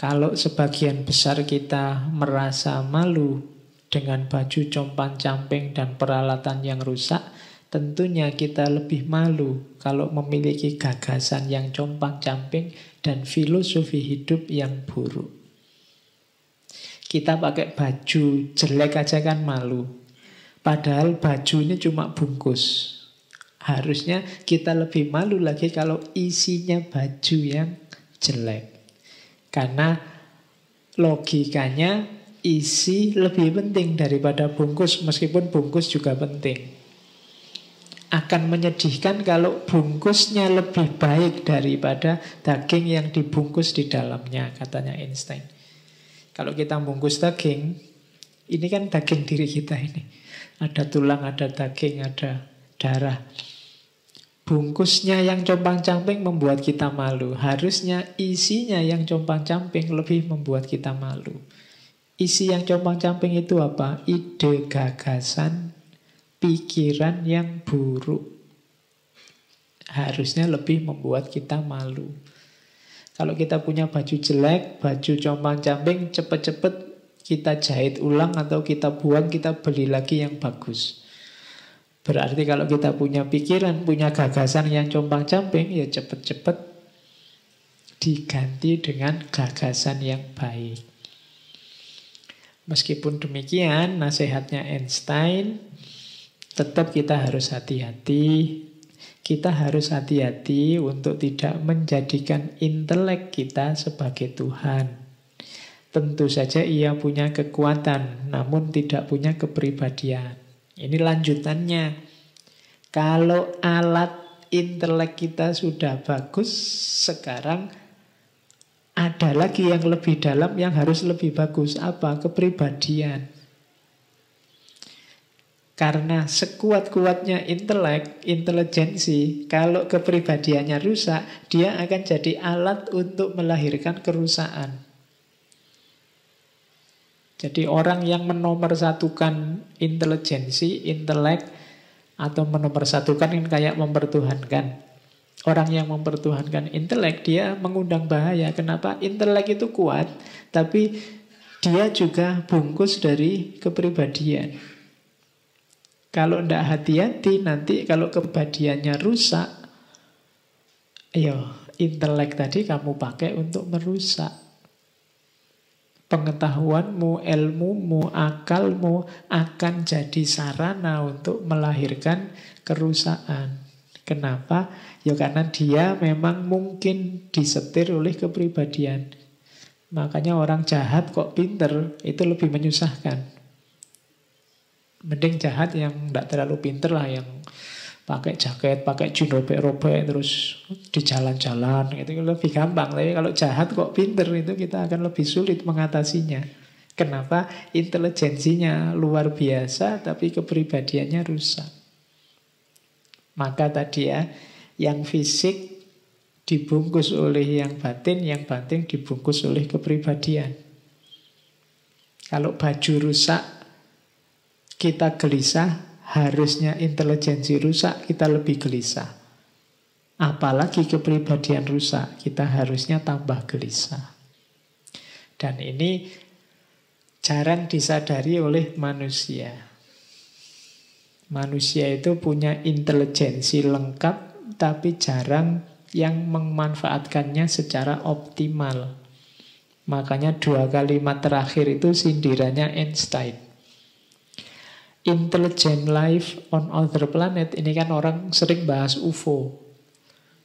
Kalau sebagian besar kita merasa malu dengan baju compang-camping dan peralatan yang rusak, tentunya kita lebih malu kalau memiliki gagasan yang compang-camping dan filosofi hidup yang buruk. Kita pakai baju jelek aja kan malu. Padahal baju ini cuma bungkus. Harusnya kita lebih malu lagi kalau isinya baju yang jelek. Karena logikanya isi lebih penting daripada bungkus, meskipun bungkus juga penting. Akan menyedihkan kalau bungkusnya lebih baik daripada daging yang dibungkus di dalamnya, katanya Einstein. Kalau kita bungkus daging, ini kan daging diri kita ini. Ada tulang, ada daging, ada darah. Bungkusnya yang compang-camping membuat kita malu. Harusnya isinya yang compang-camping lebih membuat kita malu. Isi yang compang-camping itu apa? Ide, gagasan, pikiran yang buruk. Harusnya lebih membuat kita malu. Kalau kita punya baju jelek, baju compang-camping, cepet-cepet kita jahit ulang atau kita buang, kita beli lagi yang bagus. Berarti kalau kita punya pikiran, punya gagasan yang compang-camping, ya cepet-cepet diganti dengan gagasan yang baik. Meskipun demikian, nasihatnya Einstein, tetap kita harus hati-hati kita harus hati-hati untuk tidak menjadikan intelek kita sebagai Tuhan. Tentu saja ia punya kekuatan, namun tidak punya kepribadian. Ini lanjutannya. Kalau alat intelek kita sudah bagus, sekarang ada lagi yang lebih dalam yang harus lebih bagus. Apa? Kepribadian. Karena sekuat-kuatnya intelek, intelijensi, kalau kepribadiannya rusak, dia akan jadi alat untuk melahirkan kerusakan. Jadi orang yang menomorsatukan intelijensi, intelek, atau menomorsatukan ini kayak mempertuhankan. Orang yang mempertuhankan intelek, dia mengundang bahaya. Kenapa? Intelek itu kuat, tapi dia juga bungkus dari kepribadian. Kalau tidak hati-hati nanti kalau kepribadiannya rusak, ayo intelek tadi kamu pakai untuk merusak. Pengetahuanmu, ilmumu, akalmu akan jadi sarana untuk melahirkan kerusakan. Kenapa? Ya karena dia memang mungkin disetir oleh kepribadian. Makanya orang jahat kok pinter, itu lebih menyusahkan. Mending jahat yang tidak terlalu pinter lah yang pakai jaket, pakai jin robek-robek terus di jalan-jalan itu lebih gampang. Tapi kalau jahat kok pinter itu kita akan lebih sulit mengatasinya. Kenapa? Intelijensinya luar biasa tapi kepribadiannya rusak. Maka tadi ya, yang fisik dibungkus oleh yang batin, yang batin dibungkus oleh kepribadian. Kalau baju rusak, kita gelisah, harusnya intelijensi rusak, kita lebih gelisah. Apalagi kepribadian rusak, kita harusnya tambah gelisah. Dan ini jarang disadari oleh manusia. Manusia itu punya intelijensi lengkap, tapi jarang yang memanfaatkannya secara optimal. Makanya dua kalimat terakhir itu sindirannya Einstein. Intelligent life on other planet ini kan orang sering bahas UFO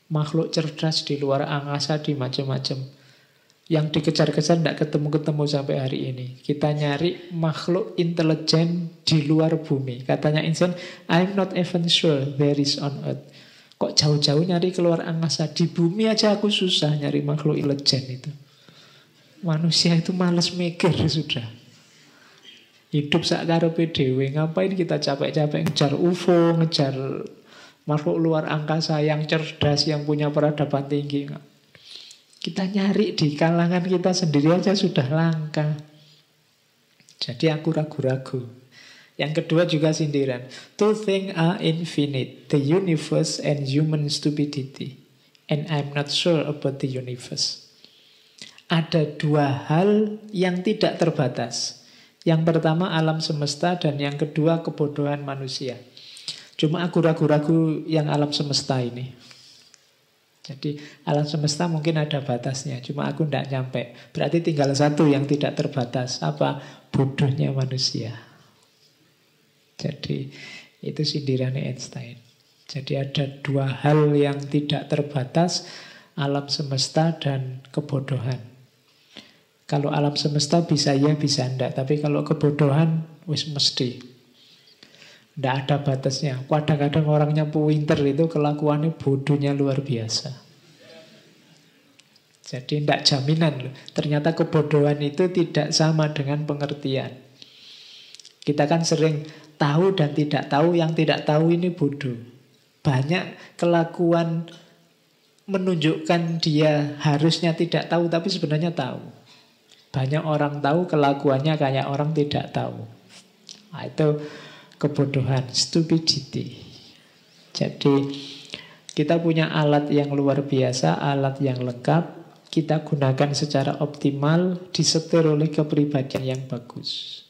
makhluk cerdas di luar angkasa di macam-macam. Yang dikejar-kejar tidak ketemu-ketemu sampai hari ini. Kita nyari makhluk intelijen di luar bumi. Katanya Einstein I'm not even sure there is on earth. Kok jauh-jauh nyari keluar angkasa? Di bumi aja aku susah nyari makhluk intelijen itu. Manusia itu males mikir sudah Hidup sak karepe dhewe. Ngapain kita capek-capek ngejar UFO, ngejar makhluk luar angkasa yang cerdas, yang punya peradaban tinggi. Kita nyari di kalangan kita sendiri aja sudah langka. Jadi aku ragu-ragu. Yang kedua juga sindiran. Two things are infinite. The universe and human stupidity. And I'm not sure about the universe. Ada dua hal yang tidak terbatas. Yang pertama alam semesta dan yang kedua kebodohan manusia. Cuma aku ragu-ragu yang alam semesta ini. Jadi alam semesta mungkin ada batasnya, cuma aku tidak nyampe. Berarti tinggal satu yang tidak terbatas. Apa? Bodohnya manusia. Jadi itu sindirannya Einstein. Jadi ada dua hal yang tidak terbatas, alam semesta dan kebodohan. Kalau alam semesta bisa ya, bisa enggak. Tapi kalau kebodohan, wis mesti. Tidak ada batasnya. Kadang-kadang orangnya pinter itu kelakuannya bodohnya luar biasa. Jadi tidak jaminan loh. Ternyata kebodohan itu tidak sama dengan pengertian. Kita kan sering tahu dan tidak tahu, yang tidak tahu ini bodoh. Banyak kelakuan menunjukkan dia harusnya tidak tahu, tapi sebenarnya tahu. Banyak orang tahu kelakuannya kayak orang tidak tahu. Nah, itu kebodohan, stupidity. Jadi kita punya alat yang luar biasa, alat yang lengkap. kita gunakan secara optimal, disetir oleh kepribadian yang bagus.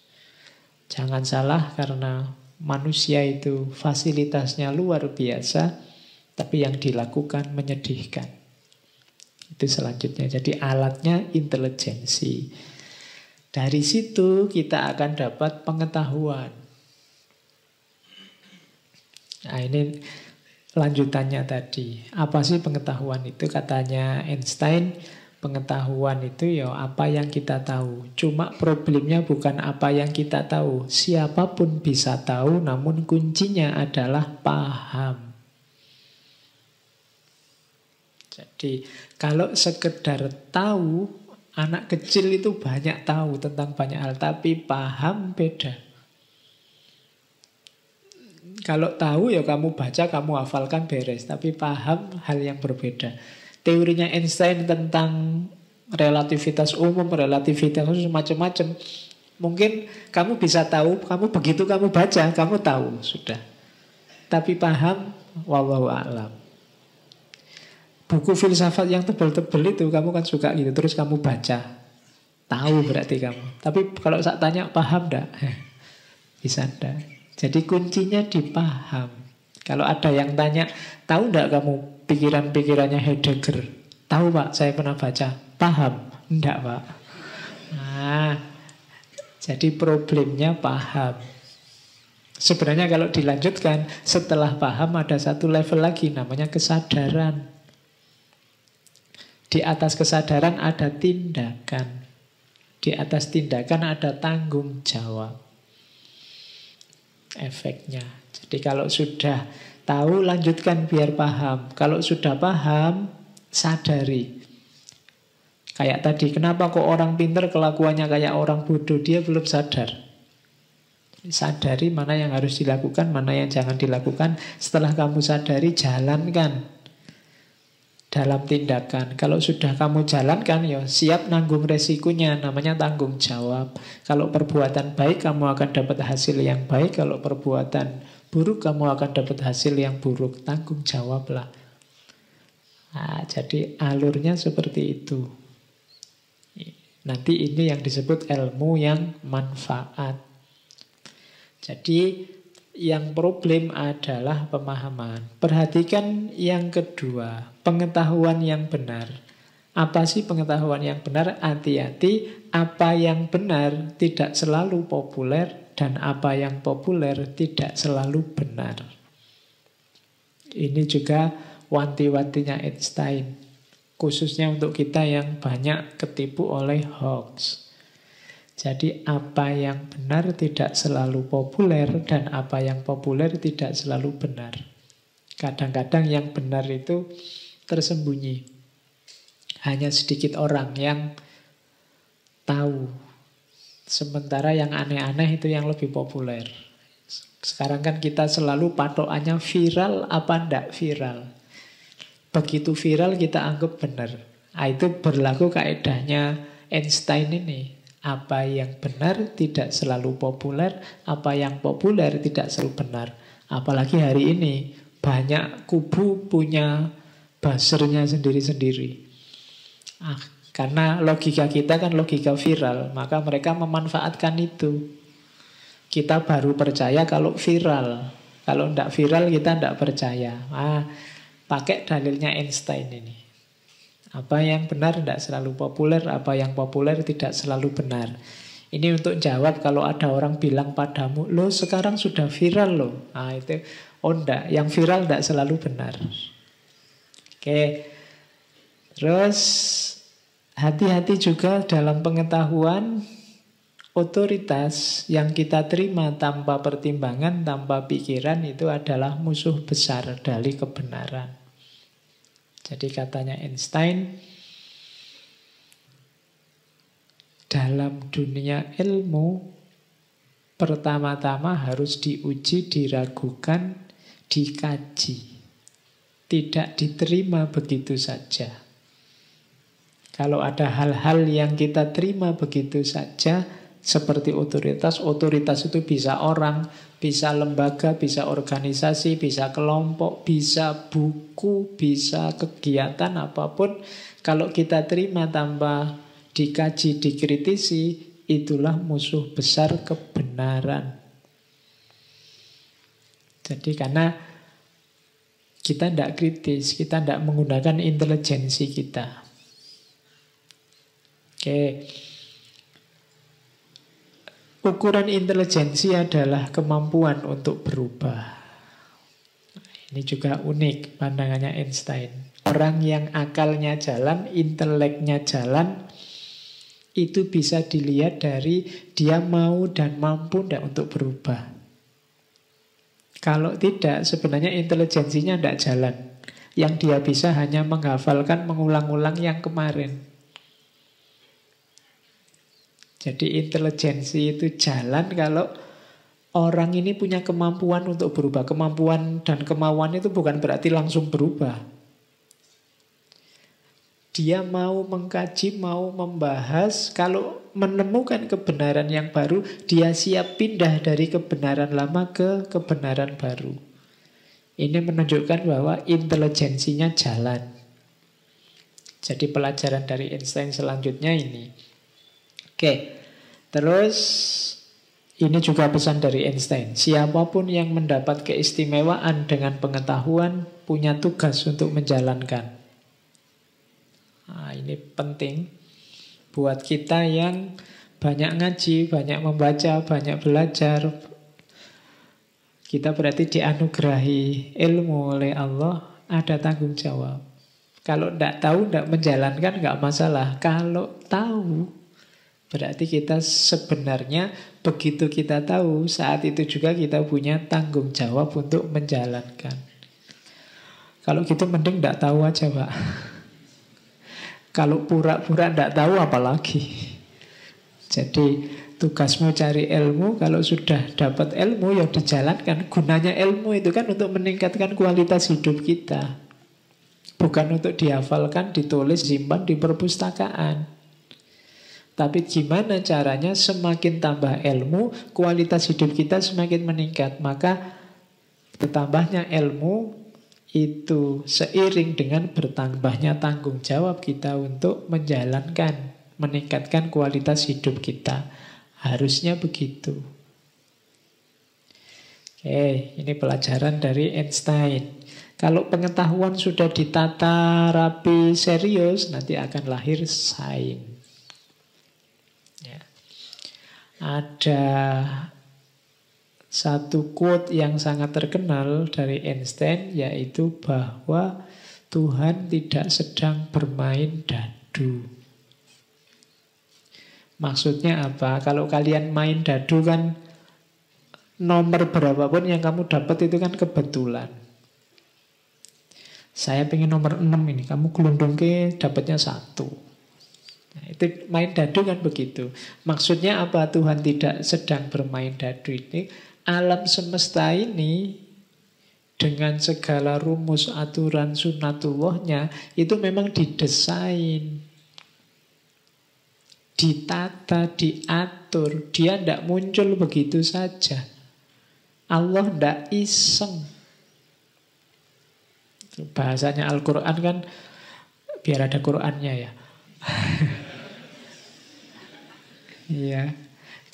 Jangan salah karena manusia itu fasilitasnya luar biasa, tapi yang dilakukan menyedihkan. Itu selanjutnya. Jadi alatnya intelijensi. Dari situ kita akan dapat pengetahuan. Nah ini lanjutannya tadi. Apa sih pengetahuan itu? Katanya Einstein, pengetahuan itu ya apa yang kita tahu. Cuma problemnya bukan apa yang kita tahu. Siapa pun bisa tahu, namun kuncinya adalah paham. Jadi kalau sekedar tahu, anak kecil itu banyak tahu tentang banyak hal, tapi paham beda. Kalau tahu ya kamu baca, kamu hafalkan beres, tapi paham hal yang berbeda. Teorinya Einstein tentang relativitas umum, relativitas khusus macam-macam. Mungkin kamu bisa tahu, kamu begitu kamu baca, kamu tahu sudah. Tapi paham, wallahu a'lam buku filsafat yang tebel-tebel itu kamu kan suka gitu terus kamu baca. Tahu berarti kamu. Tapi kalau saya tanya paham enggak bisa enggak jadi kuncinya dipaham kalau ada yang tanya tahu enggak kamu pikiran-pikirannya Heidegger? Tahu pak saya pernah baca. Paham? Enggak pak. Nah jadi problemnya paham. Sebenarnya kalau dilanjutkan setelah paham ada satu level lagi namanya kesadaran. Di atas kesadaran ada tindakan. Di atas tindakan ada tanggung jawab. Efeknya. Jadi kalau sudah tahu lanjutkan biar paham. Kalau sudah paham sadari. Kayak tadi, kenapa kok orang pinter kelakuannya kayak orang bodoh? Dia belum sadar. Sadari mana yang harus dilakukan, mana yang jangan dilakukan. Setelah kamu sadari, jalankan dalam tindakan. Kalau sudah kamu jalankan, ya siap nanggung resikonya, namanya tanggung jawab. Kalau perbuatan baik, kamu akan dapat hasil yang baik. Kalau perbuatan buruk, kamu akan dapat hasil yang buruk. Tanggung jawablah. Nah, jadi alurnya seperti itu. Nanti ini yang disebut ilmu yang manfaat. Jadi yang problem adalah pemahaman. Perhatikan yang kedua, pengetahuan yang benar. Apa sih pengetahuan yang benar? Hati-hati, apa yang benar tidak selalu populer dan apa yang populer tidak selalu benar. Ini juga wanti-wantinya Einstein, khususnya untuk kita yang banyak ketipu oleh hoax. Jadi apa yang benar tidak selalu populer dan apa yang populer tidak selalu benar. Kadang-kadang yang benar itu tersembunyi. Hanya sedikit orang yang tahu. Sementara yang aneh-aneh itu yang lebih populer. Sekarang kan kita selalu patokannya viral apa ndak viral. Begitu viral kita anggap benar. Nah, itu berlaku kaedahnya Einstein ini. Apa yang benar tidak selalu populer, apa yang populer tidak selalu benar. Apalagi hari ini banyak kubu punya basernya sendiri-sendiri. Ah, karena logika kita kan logika viral, maka mereka memanfaatkan itu. Kita baru percaya kalau viral. Kalau tidak viral kita tidak percaya. Ah, pakai dalilnya Einstein ini. Apa yang benar tidak selalu populer, apa yang populer tidak selalu benar. Ini untuk jawab kalau ada orang bilang padamu, lo sekarang sudah viral loh. Nah itu, oh enggak, yang viral tidak selalu benar. Oke, terus hati-hati juga dalam pengetahuan otoritas yang kita terima tanpa pertimbangan, tanpa pikiran itu adalah musuh besar dari kebenaran. Jadi katanya Einstein, dalam dunia ilmu pertama-tama harus diuji, diragukan, dikaji. Tidak diterima begitu saja. Kalau ada hal-hal yang kita terima begitu saja, seperti otoritas, otoritas itu bisa orang, bisa lembaga, bisa organisasi, bisa kelompok, bisa buku, bisa kegiatan apa pun. Kalau kita terima tanpa dikaji, dikritisi, itulah musuh besar kebenaran. Jadi karena kita tidak kritis, kita tidak menggunakan intelijensi kita. Oke. Ukuran intelijensi adalah kemampuan untuk berubah. Ini juga unik pandangannya Einstein. Orang yang akalnya jalan, inteleknya jalan, itu bisa dilihat dari dia mau dan mampu tidak untuk berubah. Kalau tidak, sebenarnya intelijensinya tidak jalan. Yang dia bisa hanya menghafalkan, mengulang-ulang yang kemarin. Jadi intelijensi itu jalan kalau orang ini punya kemampuan untuk berubah. Kemampuan dan kemauan itu bukan berarti langsung berubah. Dia mau mengkaji, mau membahas. Kalau menemukan kebenaran yang baru, dia siap pindah dari kebenaran lama ke kebenaran baru. Ini menunjukkan bahwa intelijensinya jalan. Jadi pelajaran dari Einstein selanjutnya ini. Oke, terus ini juga pesan dari Einstein. Siapa pun yang mendapat keistimewaan dengan pengetahuan punya tugas untuk menjalankan. Nah, ini penting buat kita yang banyak ngaji, banyak membaca, banyak belajar. Kita berarti dianugerahi ilmu oleh Allah, ada tanggung jawab. Kalau tidak tahu, tidak menjalankan, nggak masalah. Kalau tahu, Berarti kita sebenarnya begitu kita tahu saat itu juga kita punya tanggung jawab untuk menjalankan. Kalau gitu mending tidak tahu aja pak. Kalau pura-pura tidak tahu apalagi. Jadi tugasmu cari ilmu, kalau sudah dapat ilmu ya dijalankan. Gunanya ilmu itu kan untuk meningkatkan kualitas hidup kita. Bukan untuk dihafalkan, ditulis, simpan di perpustakaan. Tapi gimana caranya semakin tambah ilmu, kualitas hidup kita semakin meningkat. Maka bertambahnya ilmu itu seiring dengan bertambahnya tanggung jawab kita untuk menjalankan, meningkatkan kualitas hidup kita. Harusnya begitu. Oke, ini pelajaran dari Einstein. Kalau pengetahuan sudah ditata rapi serius, nanti akan lahir sains. Ada satu quote yang sangat terkenal dari Einstein yaitu bahwa Tuhan tidak sedang bermain dadu. Maksudnya apa? Kalau kalian main dadu kan nomor berapapun yang kamu dapat itu kan kebetulan. Saya pengen nomor 6 ini, kamu gelundung ke dapatnya satu. Nah, itu main dadu kan begitu. Maksudnya apa Tuhan tidak sedang bermain dadu ini? Alam semesta ini dengan segala rumus aturan sunatullahnya itu memang didesain ditata, diatur. Dia tidak muncul begitu saja. Allah tidak iseng. Bahasanya Al-Quran kan, biar ada Qurannya ya. Iya.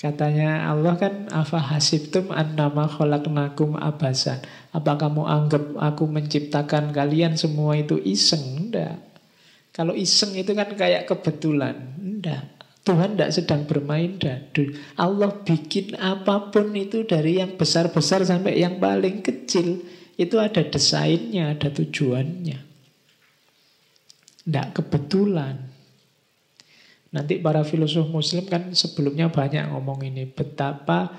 Katanya Allah kan apa hasibtum annama khalaqnakum abasan. Apa kamu anggap aku menciptakan kalian semua itu iseng? Enggak. Kalau iseng itu kan kayak kebetulan. Enggak. Tuhan tidak sedang bermain dadu. Allah bikin apa pun itu dari yang besar-besar sampai yang paling kecil. Itu ada desainnya, ada tujuannya. Tidak kebetulan. Nanti para filosof muslim kan sebelumnya banyak ngomong ini. Betapa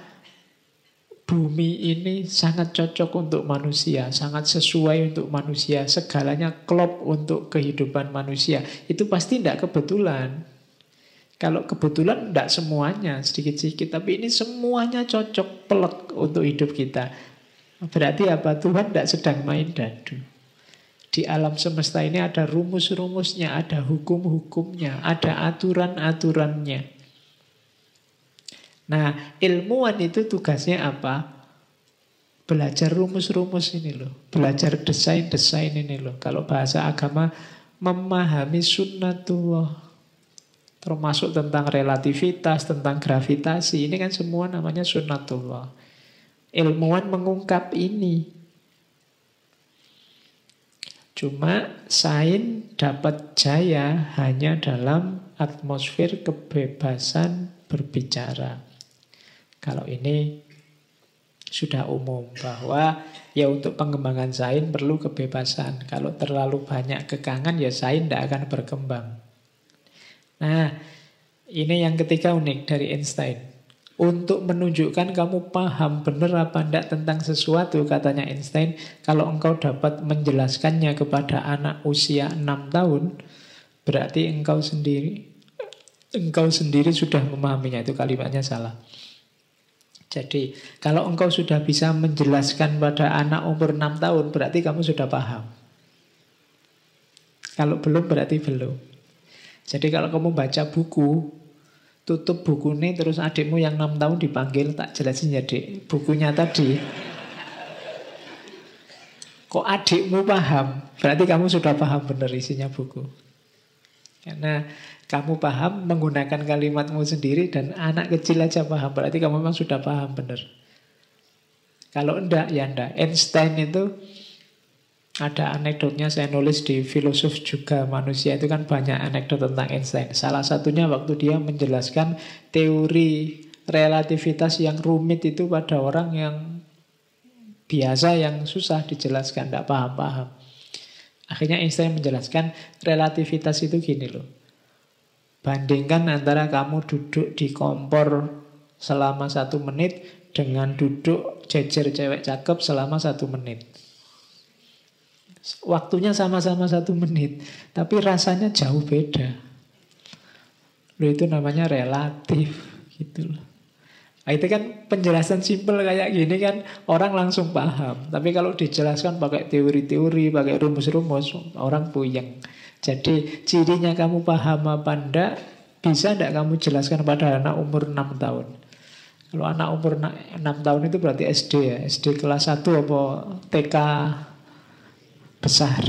bumi ini sangat cocok untuk manusia. Sangat sesuai untuk manusia. Segalanya klop untuk kehidupan manusia. Itu pasti tidak kebetulan. Kalau kebetulan tidak semuanya, sedikit-sedikit. Tapi ini semuanya cocok pelek untuk hidup kita. Berarti apa? Tuhan tidak sedang main dadu. Di alam semesta ini ada rumus-rumusnya, ada hukum-hukumnya, ada aturan-aturannya. Nah, ilmuwan itu tugasnya apa? Belajar rumus-rumus ini loh. Belajar desain-desain ini loh. Kalau bahasa agama, memahami sunnatullah. Termasuk tentang relativitas, tentang gravitasi. Ini kan semua namanya sunnatullah. Ilmuwan mengungkap ini. Cuma sain dapat jaya hanya dalam atmosfer kebebasan berbicara. Kalau ini sudah umum bahwa ya untuk pengembangan sain perlu kebebasan. Kalau terlalu banyak kekangan ya sain tidak akan berkembang. Nah, ini yang ketiga unik dari Einstein. Untuk menunjukkan kamu paham benar apa tidak tentang sesuatu, katanya Einstein, kalau engkau dapat menjelaskannya kepada anak usia 6 tahun, berarti engkau sendiri engkau sendiri sudah memahaminya. Itu kalimatnya salah. Jadi, kalau engkau sudah bisa menjelaskan pada anak umur 6 tahun, berarti kamu sudah paham. Kalau belum, berarti belum. Jadi kalau kamu baca buku, tutup buku ini, terus adikmu yang 6 tahun dipanggil, tak jelasin ya dek, bukunya tadi. Kok adikmu paham? Berarti kamu sudah paham benar isinya buku. Karena kamu paham menggunakan kalimatmu sendiri dan anak kecil aja paham. Berarti kamu memang sudah paham benar. Kalau enggak, ya enggak. Einstein itu ada anekdotnya saya nulis di filosof juga manusia itu kan banyak anekdot tentang Einstein. Salah satunya waktu dia menjelaskan teori relativitas yang rumit itu pada orang yang biasa yang susah dijelaskan, tidak paham-paham. Akhirnya Einstein menjelaskan relativitas itu gini loh. Bandingkan antara kamu duduk di kompor selama satu menit dengan duduk jejer cewek cakep selama satu menit. Waktunya sama-sama satu menit, tapi rasanya jauh beda. Lo itu namanya relatif, gitu loh. Nah, itu kan penjelasan simpel kayak gini kan orang langsung paham. Tapi kalau dijelaskan pakai teori-teori, pakai rumus-rumus, orang puyeng. Jadi cirinya kamu paham apa ndak, bisa ndak kamu jelaskan pada anak umur 6 tahun. Kalau anak umur 6 tahun itu berarti SD ya, SD kelas 1 apa TK besar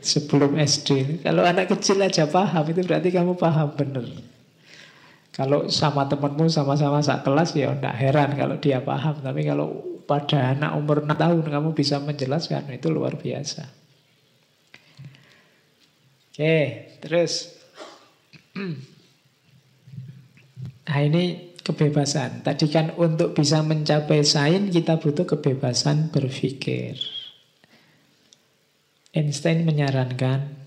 sebelum SD. Kalau anak kecil aja paham itu berarti kamu paham bener. Kalau sama temenmu sama-sama sak kelas ya ndak heran kalau dia paham. Tapi kalau pada anak umur 6 tahun kamu bisa menjelaskan itu luar biasa. Oke, terus. Nah ini kebebasan. Tadi kan untuk bisa mencapai sain kita butuh kebebasan berpikir. Einstein menyarankan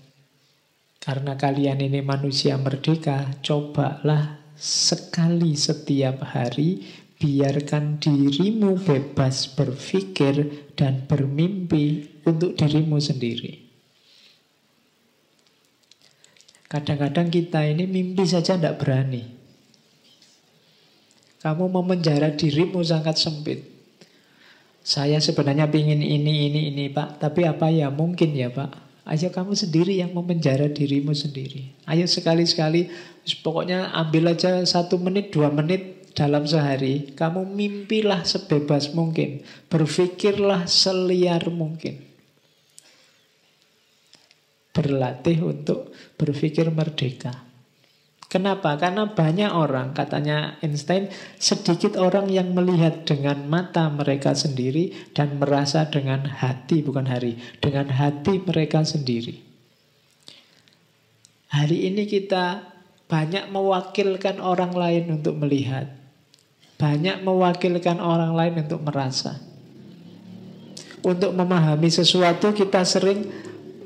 karena kalian ini manusia merdeka, cobalah sekali setiap hari biarkan dirimu bebas berpikir dan bermimpi untuk dirimu sendiri. Kadang-kadang kita ini mimpi saja tidak berani. Kamu memenjara dirimu sangat sempit. Saya sebenarnya ingin ini, ini, ini Pak. Tapi apa ya mungkin ya Pak. Ayo kamu sendiri yang memenjara dirimu sendiri. Ayo sekali-sekali, pokoknya ambil aja satu menit, dua menit dalam sehari. Kamu mimpilah sebebas mungkin. Berpikirlah seliar mungkin berlatih untuk berpikir merdeka. Kenapa? Karena banyak orang, katanya Einstein, sedikit orang yang melihat dengan mata mereka sendiri dan merasa dengan hati, bukan hari, dengan hati mereka sendiri. Hari ini kita banyak mewakilkan orang lain untuk melihat, banyak mewakilkan orang lain untuk merasa. Untuk memahami sesuatu kita sering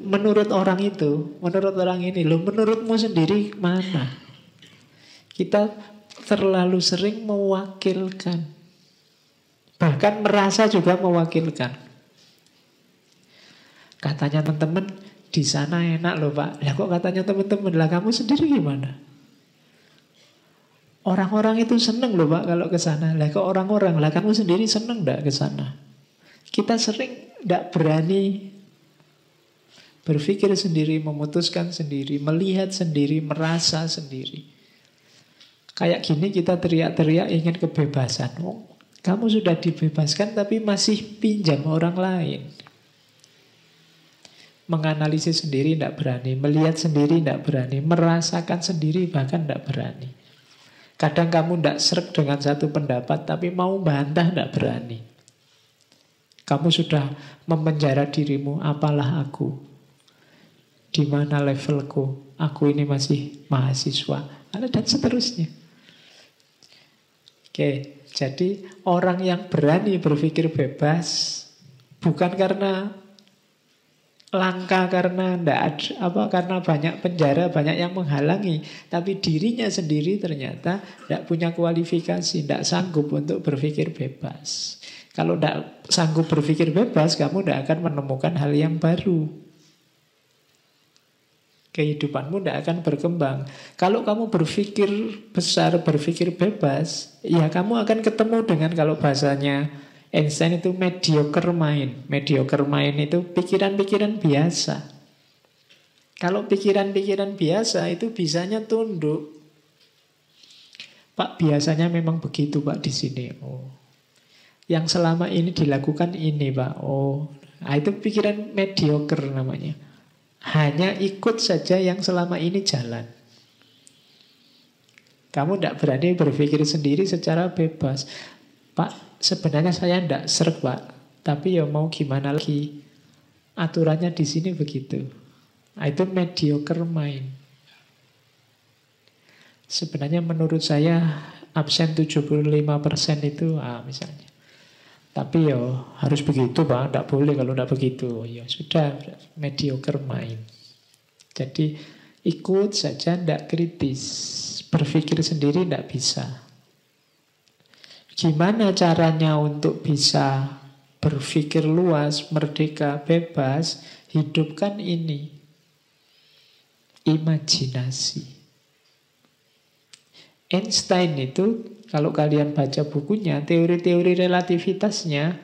menurut orang itu, menurut orang ini, lo menurutmu sendiri mana? Kita terlalu sering mewakilkan. Bahkan merasa juga mewakilkan. Katanya teman-teman, di sana enak loh pak. Lah kok katanya teman-teman, lah kamu sendiri gimana? Orang-orang itu seneng loh pak kalau ke sana. Lah kok orang-orang, lah kamu sendiri seneng enggak ke sana? Kita sering tidak berani Berpikir sendiri, memutuskan sendiri, melihat sendiri, merasa sendiri. Kayak gini kita teriak-teriak ingin kebebasan. Oh, kamu sudah dibebaskan tapi masih pinjam orang lain. Menganalisis sendiri tidak berani, melihat sendiri tidak berani, merasakan sendiri bahkan tidak berani. Kadang kamu tidak serg dengan satu pendapat, tapi mau bantah tidak berani. Kamu sudah memenjara dirimu, apalah aku? Di mana levelku? Aku ini masih mahasiswa. Dan seterusnya. Oke, jadi orang yang berani berpikir bebas bukan karena langka karena ndak apa karena banyak penjara banyak yang menghalangi tapi dirinya sendiri ternyata tidak punya kualifikasi tidak sanggup untuk berpikir bebas kalau tidak sanggup berpikir bebas, kamu tidak akan menemukan hal yang baru. Kehidupanmu tidak akan berkembang. Kalau kamu berpikir besar, berpikir bebas, ya kamu akan ketemu dengan kalau bahasanya Einstein itu mediocre mind. Mediocre mind itu pikiran-pikiran biasa. Kalau pikiran-pikiran biasa itu bisanya tunduk. Pak biasanya memang begitu Pak di sini. Oh, yang selama ini dilakukan ini Pak. Oh, nah itu pikiran mediocre namanya. Hanya ikut saja yang selama ini jalan. Kamu tidak berani berpikir sendiri secara bebas. Pak, sebenarnya saya tidak serp Pak. Tapi ya mau gimana lagi. Aturannya di sini begitu. Nah, itu mediocre mind. Sebenarnya menurut saya absen 75% itu ah, misalnya. Tapi ya harus begitu Pak, tidak boleh kalau tidak begitu. Ya sudah, mediocre mind. Jadi ikut saja, tidak kritis. Berpikir sendiri tidak bisa. Gimana caranya untuk bisa berpikir luas, merdeka, bebas, hidupkan ini. Imajinasi. Einstein itu kalau kalian baca bukunya, teori-teori relativitasnya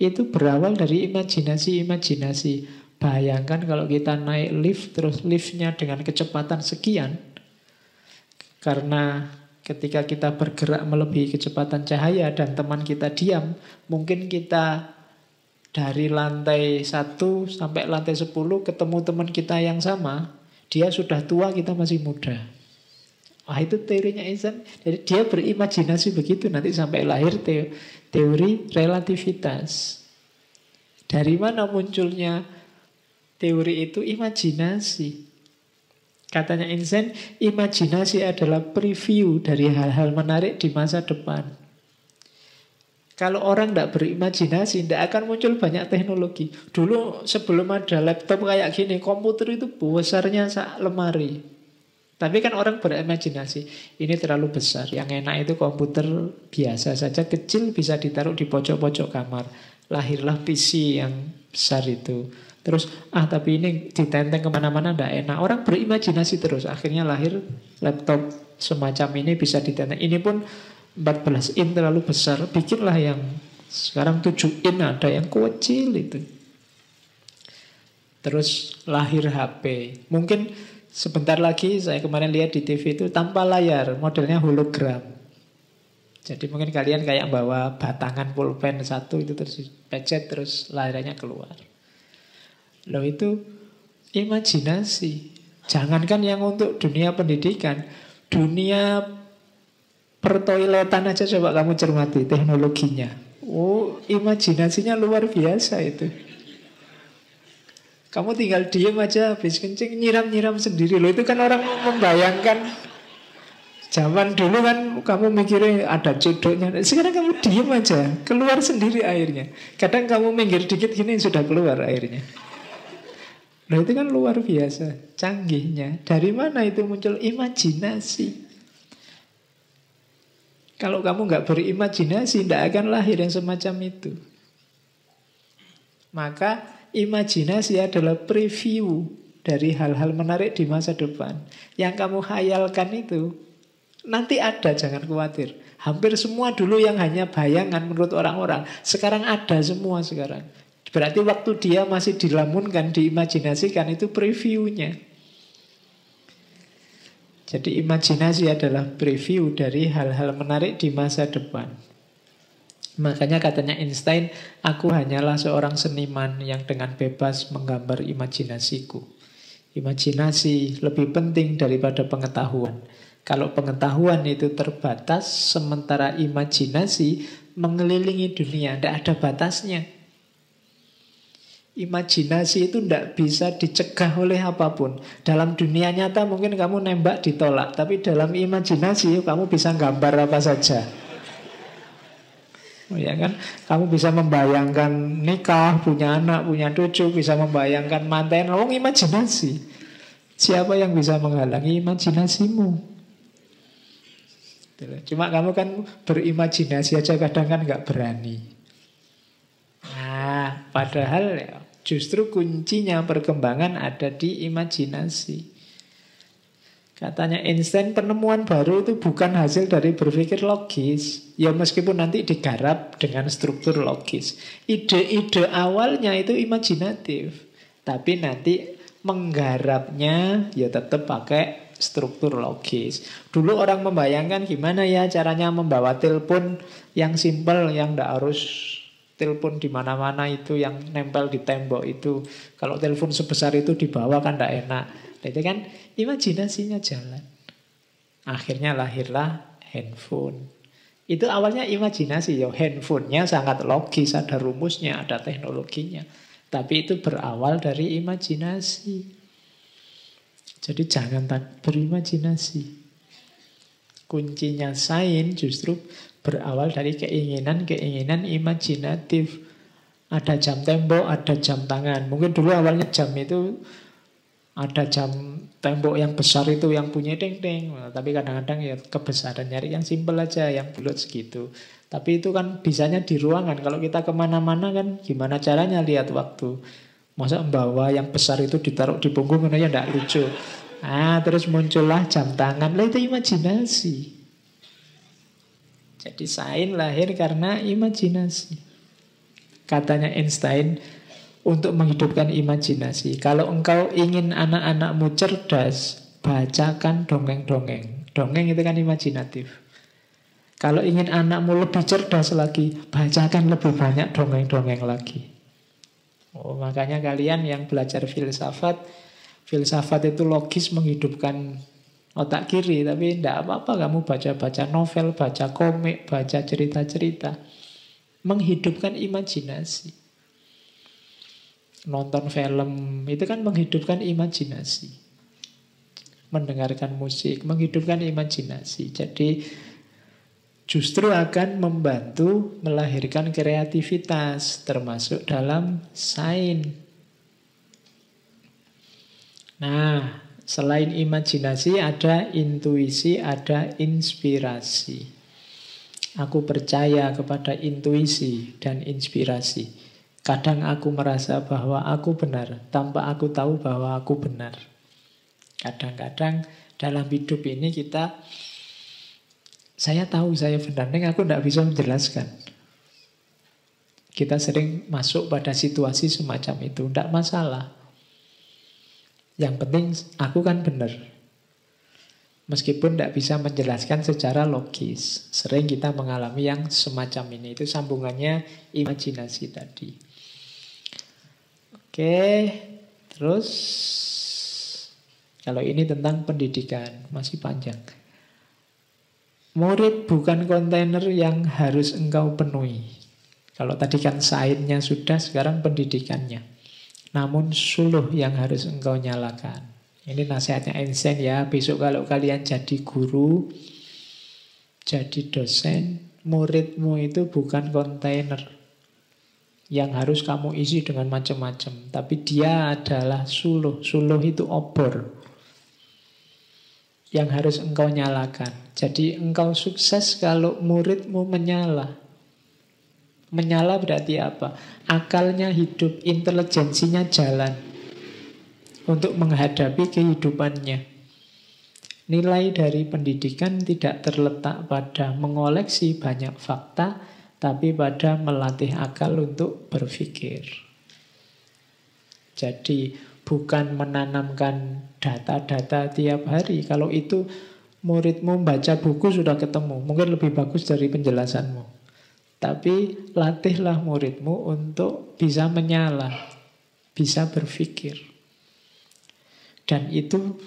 itu berawal dari imajinasi-imajinasi. Bayangkan kalau kita naik lift, terus liftnya dengan kecepatan sekian. Karena ketika kita bergerak melebihi kecepatan cahaya dan teman kita diam, mungkin kita dari lantai 1 sampai lantai 10 ketemu teman kita yang sama, dia sudah tua, kita masih muda. Wah itu teorinya Einstein. Jadi dia berimajinasi begitu nanti sampai lahir te teori relativitas. Dari mana munculnya teori itu? Imajinasi. Katanya Einstein, imajinasi adalah preview dari hal-hal menarik di masa depan. Kalau orang tidak berimajinasi, tidak akan muncul banyak teknologi. Dulu sebelum ada laptop kayak gini, komputer itu besarnya lemari. Tapi kan orang berimajinasi, ini terlalu besar. Yang enak itu komputer biasa saja, kecil bisa ditaruh di pojok-pojok kamar. Lahirlah PC yang besar itu. Terus, ah tapi ini ditenteng ke mana-mana tidak enak. Orang berimajinasi terus. Akhirnya lahir laptop semacam ini bisa ditenteng. Ini pun 14 in terlalu besar. Bikinlah yang sekarang 7 in ada yang kecil itu. Terus lahir HP. Mungkin Sebentar lagi saya kemarin lihat di TV itu tanpa layar, modelnya hologram. Jadi mungkin kalian kayak bawa batangan pulpen satu itu terus pecet terus layarnya keluar. Loh itu imajinasi. Jangankan yang untuk dunia pendidikan, dunia pertoiletan aja coba kamu cermati teknologinya. Oh, imajinasinya luar biasa itu. Kamu tinggal diem aja habis kencing nyiram-nyiram sendiri. Loh. Itu kan orang membayangkan. Zaman dulu kan kamu mikirnya ada jodohnya Sekarang kamu diem aja Keluar sendiri airnya. Kadang kamu minggir dikit gini sudah keluar airnya. Nah itu kan luar biasa Canggihnya. Dari mana itu muncul? Imajinasi. Kalau kamu nggak berimajinasi Tidak akan lahir yang semacam itu. Maka Imajinasi adalah preview dari hal-hal menarik di masa depan. Yang kamu hayalkan itu nanti ada, jangan khawatir. Hampir semua dulu yang hanya bayangan menurut orang-orang, sekarang ada semua sekarang. Berarti waktu dia masih dilamunkan, diimajinasikan itu previewnya. Jadi imajinasi adalah preview dari hal-hal menarik di masa depan. Makanya katanya Einstein, aku hanyalah seorang seniman yang dengan bebas menggambar imajinasiku. Imajinasi lebih penting daripada pengetahuan. Kalau pengetahuan itu terbatas, sementara imajinasi mengelilingi dunia, tidak ada batasnya. Imajinasi itu tidak bisa dicegah oleh apa pun. Dalam dunia nyata mungkin kamu nembak ditolak, tapi dalam imajinasi kamu bisa gambar apa saja. Ya kan? Kamu bisa membayangkan nikah, punya anak, punya cucu, bisa membayangkan manten. Oh, imajinasi. Siapa yang bisa menghalangi imajinasimu? Cuma kamu kan berimajinasi aja kadang kan nggak berani. Nah, padahal justru kuncinya perkembangan ada di imajinasi. Katanya Einstein penemuan baru itu bukan hasil dari berpikir logis. Ya meskipun nanti digarap dengan struktur logis. Ide-ide awalnya itu imajinatif. Tapi nanti menggarapnya ya tetap pakai struktur logis. Dulu orang membayangkan gimana ya caranya membawa telepon yang simpel, yang tidak harus telepon di mana-mana itu yang nempel di tembok itu. Kalau telepon sebesar itu dibawa kan tidak enak. Nah, itu kan imajinasinya jalan. Akhirnya lahirlah handphone. Itu awalnya imajinasi ya. Handphonenya sangat logis, ada rumusnya, ada teknologinya. Tapi itu berawal dari imajinasi. Jadi jangan berimajinasi. Kuncinya sains justru berawal dari keinginan-keinginan imajinatif. Ada jam tembok, ada jam tangan. Mungkin dulu awalnya jam itu ada jam tembok yang besar itu yang punya deng-deng. Tapi kadang-kadang ya kebesaran nyari yang simpel aja, yang bulat segitu. Tapi itu kan bisanya di ruangan. Kalau kita ke mana-mana kan gimana caranya lihat waktu. Masa membawa yang besar itu ditaruh di punggung ya tidak lucu. Ah, terus muncullah jam tangan. Lah itu imajinasi. Jadi sains lahir karena imajinasi. Katanya Einstein, untuk menghidupkan imajinasi. Kalau engkau ingin anak-anakmu cerdas, bacakan dongeng-dongeng. Dongeng itu kan imajinatif. Kalau ingin anakmu lebih cerdas lagi, bacakan lebih banyak dongeng-dongeng lagi. Oh, makanya kalian yang belajar filsafat, filsafat itu logis menghidupkan otak kiri, tapi tidak apa-apa kamu baca-baca novel, baca komik, baca cerita-cerita. Menghidupkan imajinasi nonton film itu kan menghidupkan imajinasi. Mendengarkan musik menghidupkan imajinasi. Jadi justru akan membantu melahirkan kreativitas termasuk dalam sains. Nah selain imajinasi ada intuisi ada inspirasi. Aku percaya kepada intuisi dan inspirasi Kadang aku merasa bahwa aku benar, tanpa aku tahu bahwa aku benar. Kadang-kadang dalam hidup ini kita, saya tahu saya benar, aku tidak bisa menjelaskan. Kita sering masuk pada situasi semacam itu, tidak masalah. Yang penting aku kan benar. Meskipun tidak bisa menjelaskan secara logis. Sering kita mengalami yang semacam ini. Itu sambungannya imajinasi tadi. Oke, terus kalau ini tentang pendidikan masih panjang. Murid bukan kontainer yang harus engkau penuhi. Kalau tadi kan sainsnya sudah, sekarang pendidikannya. Namun suluh yang harus engkau nyalakan. Ini nasihatnya Einstein ya. Besok kalau kalian jadi guru, jadi dosen, muridmu itu bukan kontainer yang harus kamu isi dengan macam-macam. Tapi dia adalah suluh. Suluh itu obor. Yang harus engkau nyalakan. Jadi engkau sukses kalau muridmu menyala. Menyala berarti apa? Akalnya hidup, intelijensinya jalan. Untuk menghadapi kehidupannya. Nilai dari pendidikan tidak terletak pada mengoleksi banyak fakta, tapi pada melatih akal untuk berpikir. Jadi bukan menanamkan data-data tiap hari. Kalau itu muridmu baca buku sudah ketemu, mungkin lebih bagus dari penjelasanmu. Tapi latihlah muridmu untuk bisa menyala, bisa berpikir. Dan itu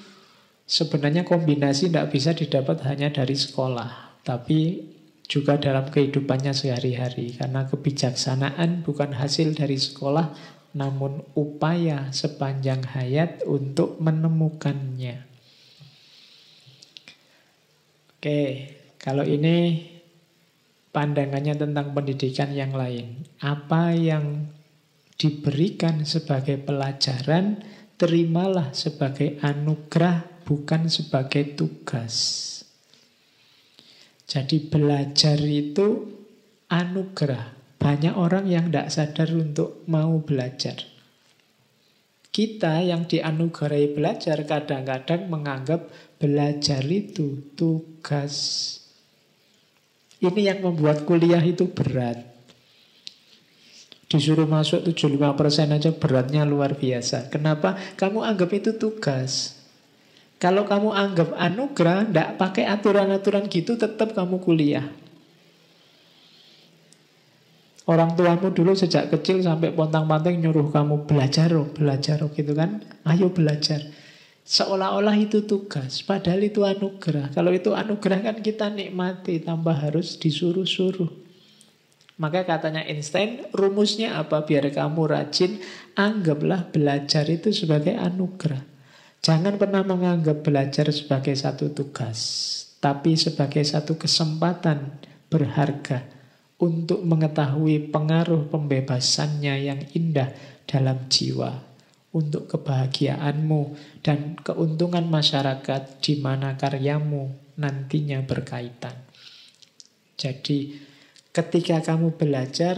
sebenarnya kombinasi tidak bisa didapat hanya dari sekolah, tapi juga dalam kehidupannya sehari-hari. Karena kebijaksanaan bukan hasil dari sekolah, namun upaya sepanjang hayat untuk menemukannya. Oke, kalau ini pandangannya tentang pendidikan yang lain. Apa yang diberikan sebagai pelajaran, terimalah sebagai anugerah, bukan sebagai tugas. Jadi belajar itu anugerah. Banyak orang yang tidak sadar untuk mau belajar. Kita yang dianugerahi belajar kadang-kadang menganggap belajar itu tugas. Ini yang membuat kuliah itu berat. Disuruh masuk 75% aja beratnya luar biasa. Kenapa? Kamu anggap itu tugas. Kalau kamu anggap anugerah, tidak pakai aturan-aturan gitu, tetap kamu kuliah. Orang tuamu dulu sejak kecil sampai pontang-panting nyuruh kamu belajar, oh, belajar, oh, gitu kan. Ayo belajar. Seolah-olah itu tugas, padahal itu anugerah. Kalau itu anugerah kan kita nikmati, tambah harus disuruh-suruh. Maka katanya Einstein, rumusnya apa? Biar kamu rajin, anggaplah belajar itu sebagai anugerah. Jangan pernah menganggap belajar sebagai satu tugas, tapi sebagai satu kesempatan berharga untuk mengetahui pengaruh pembebasannya yang indah dalam jiwa untuk kebahagiaanmu dan keuntungan masyarakat di mana karyamu nantinya berkaitan. Jadi, ketika kamu belajar,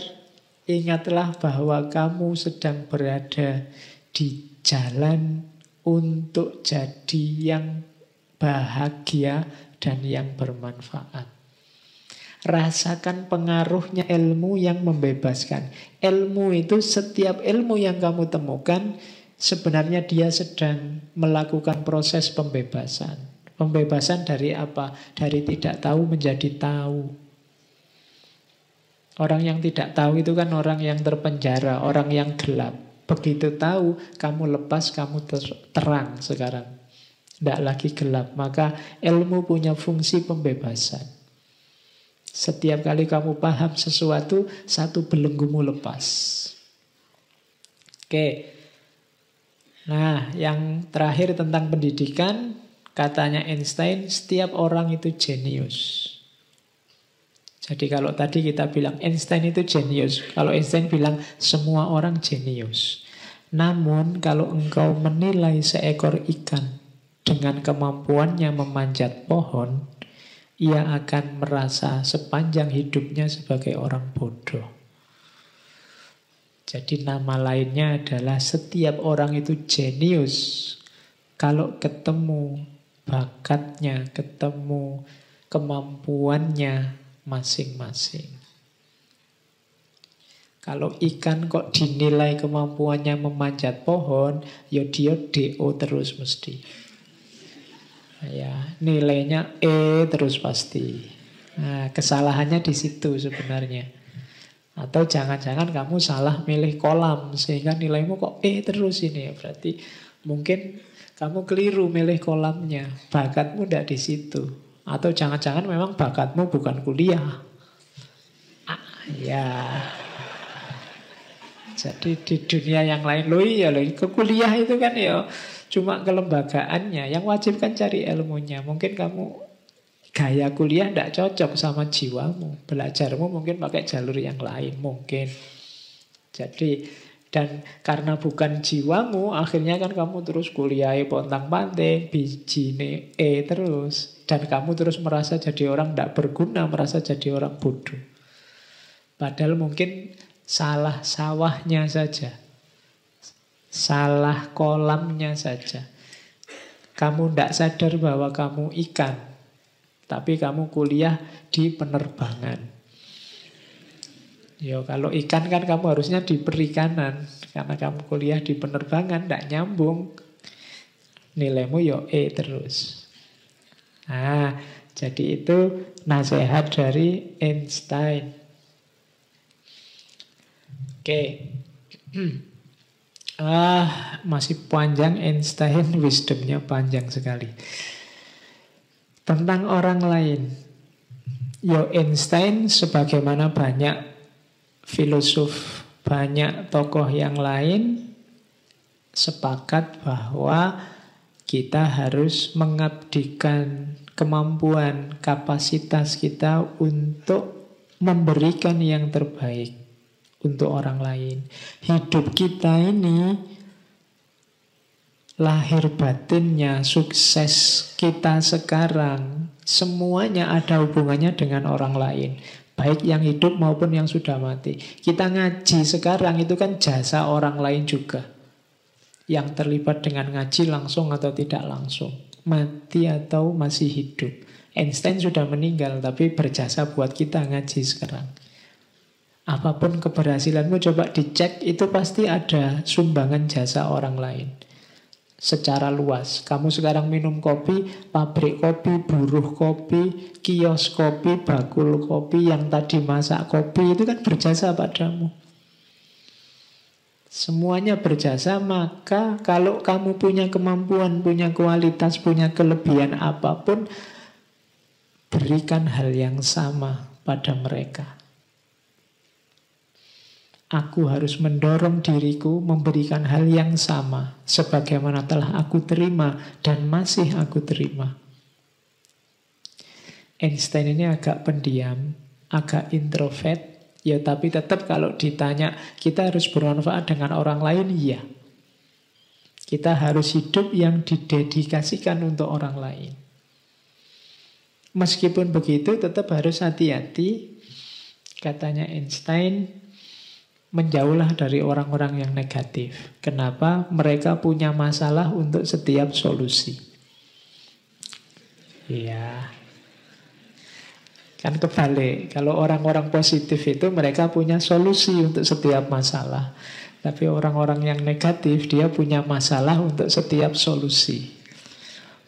ingatlah bahwa kamu sedang berada di jalan untuk jadi yang bahagia dan yang bermanfaat. Rasakan pengaruhnya ilmu yang membebaskan. Ilmu itu setiap ilmu yang kamu temukan sebenarnya dia sedang melakukan proses pembebasan. Pembebasan dari apa? Dari tidak tahu menjadi tahu. Orang yang tidak tahu itu kan orang yang terpenjara, orang yang gelap. Begitu tahu, kamu lepas, kamu terang sekarang. Tidak lagi gelap. Maka ilmu punya fungsi pembebasan. Setiap kali kamu paham sesuatu, satu belenggumu lepas. Oke, Nah, yang terakhir tentang pendidikan, katanya Einstein, setiap orang itu jenius. Jadi kalau tadi kita bilang Einstein itu jenius, kalau Einstein bilang semua orang jenius. Namun kalau engkau menilai seekor ikan dengan kemampuannya memanjat pohon, ia akan merasa sepanjang hidupnya sebagai orang bodoh. Jadi nama lainnya adalah setiap orang itu jenius. Kalau ketemu bakatnya, ketemu kemampuannya masing-masing. Kalau ikan kok dinilai kemampuannya memanjat pohon, ya dia DO terus mesti. Ya, nilainya E terus pasti. Nah, kesalahannya di situ sebenarnya. Atau jangan-jangan kamu salah milih kolam sehingga nilaimu kok E terus ini. Berarti mungkin kamu keliru milih kolamnya. Bakatmu tidak di situ. Atau jangan-jangan memang bakatmu bukan kuliah. Ah, ya. Jadi di dunia yang lain loh iya loh ke kuliah itu kan ya cuma kelembagaannya. Yang wajib kan cari ilmunya. Mungkin kamu gaya kuliah tidak cocok sama jiwamu. Belajarmu mungkin pakai jalur yang lain, mungkin. Jadi, dan karena bukan jiwamu, akhirnya kan kamu terus kuliah pontang panting, biji E terus. Dan kamu terus merasa jadi orang tidak berguna, merasa jadi orang bodoh. Padahal mungkin salah sawahnya saja. Salah kolamnya saja. Kamu tidak sadar bahwa kamu ikan. Tapi kamu kuliah di penerbangan. Yo, kalau ikan kan kamu harusnya di perikanan. Karena kamu kuliah di penerbangan, tidak nyambung. Nilaimu yo E terus. Nah, jadi itu nasihat dari Einstein. Oke. Ah, masih panjang Einstein, wisdomnya panjang sekali. Tentang orang lain. Yo Einstein sebagaimana banyak filosof, banyak tokoh yang lain sepakat bahwa kita harus mengabdikan kemampuan, kapasitas kita untuk memberikan yang terbaik untuk orang lain. Hidup kita ini lahir batinnya, sukses kita sekarang, semuanya ada hubungannya dengan orang lain. Baik yang hidup maupun yang sudah mati. Kita ngaji sekarang itu kan jasa orang lain juga. Yang terlibat dengan ngaji langsung atau tidak langsung. Mati atau masih hidup. Einstein sudah meninggal tapi berjasa buat kita ngaji sekarang. Apa pun keberhasilanmu coba dicek itu pasti ada sumbangan jasa orang lain. Secara luas, kamu sekarang minum kopi, pabrik kopi, buruh kopi, kios kopi, bakul kopi, yang tadi masak kopi itu kan berjasa padamu. Semuanya berjasa, maka kalau kamu punya kemampuan, punya kualitas, punya kelebihan apa pun, berikan hal yang sama pada mereka. Aku harus mendorong diriku memberikan hal yang sama sebagaimana telah aku terima dan masih aku terima. Einstein ini agak pendiam, agak introvert, ya tapi tetap kalau ditanya kita harus bermanfaat dengan orang lain, iya. Kita harus hidup yang didedikasikan untuk orang lain. Meskipun begitu tetap harus hati-hati, katanya Einstein, menjauhlah dari orang-orang yang negatif. Kenapa? Mereka punya masalah untuk setiap solusi. Iya. Kan kebalik. Kalau orang-orang positif itu mereka punya solusi untuk setiap masalah. Tapi orang-orang yang negatif dia punya masalah untuk setiap solusi.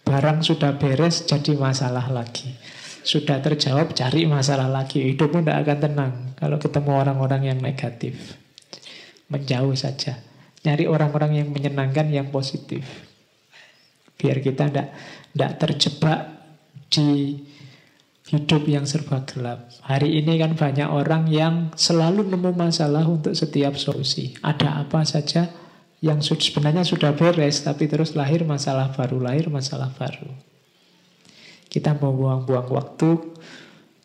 Barang sudah beres jadi masalah lagi. Sudah terjawab cari masalah lagi. Hidupmu tidak akan tenang kalau ketemu orang-orang yang negatif. Menjauh saja. Nyari orang-orang yang menyenangkan, yang positif. Biar kita tidak terjebak di hidup yang serba gelap. Hari ini kan banyak orang yang selalu nemu masalah untuk setiap solusi. Ada apa saja yang sebenarnya sudah beres, tapi terus lahir masalah baru, lahir masalah baru. Kita mau buang-buang waktu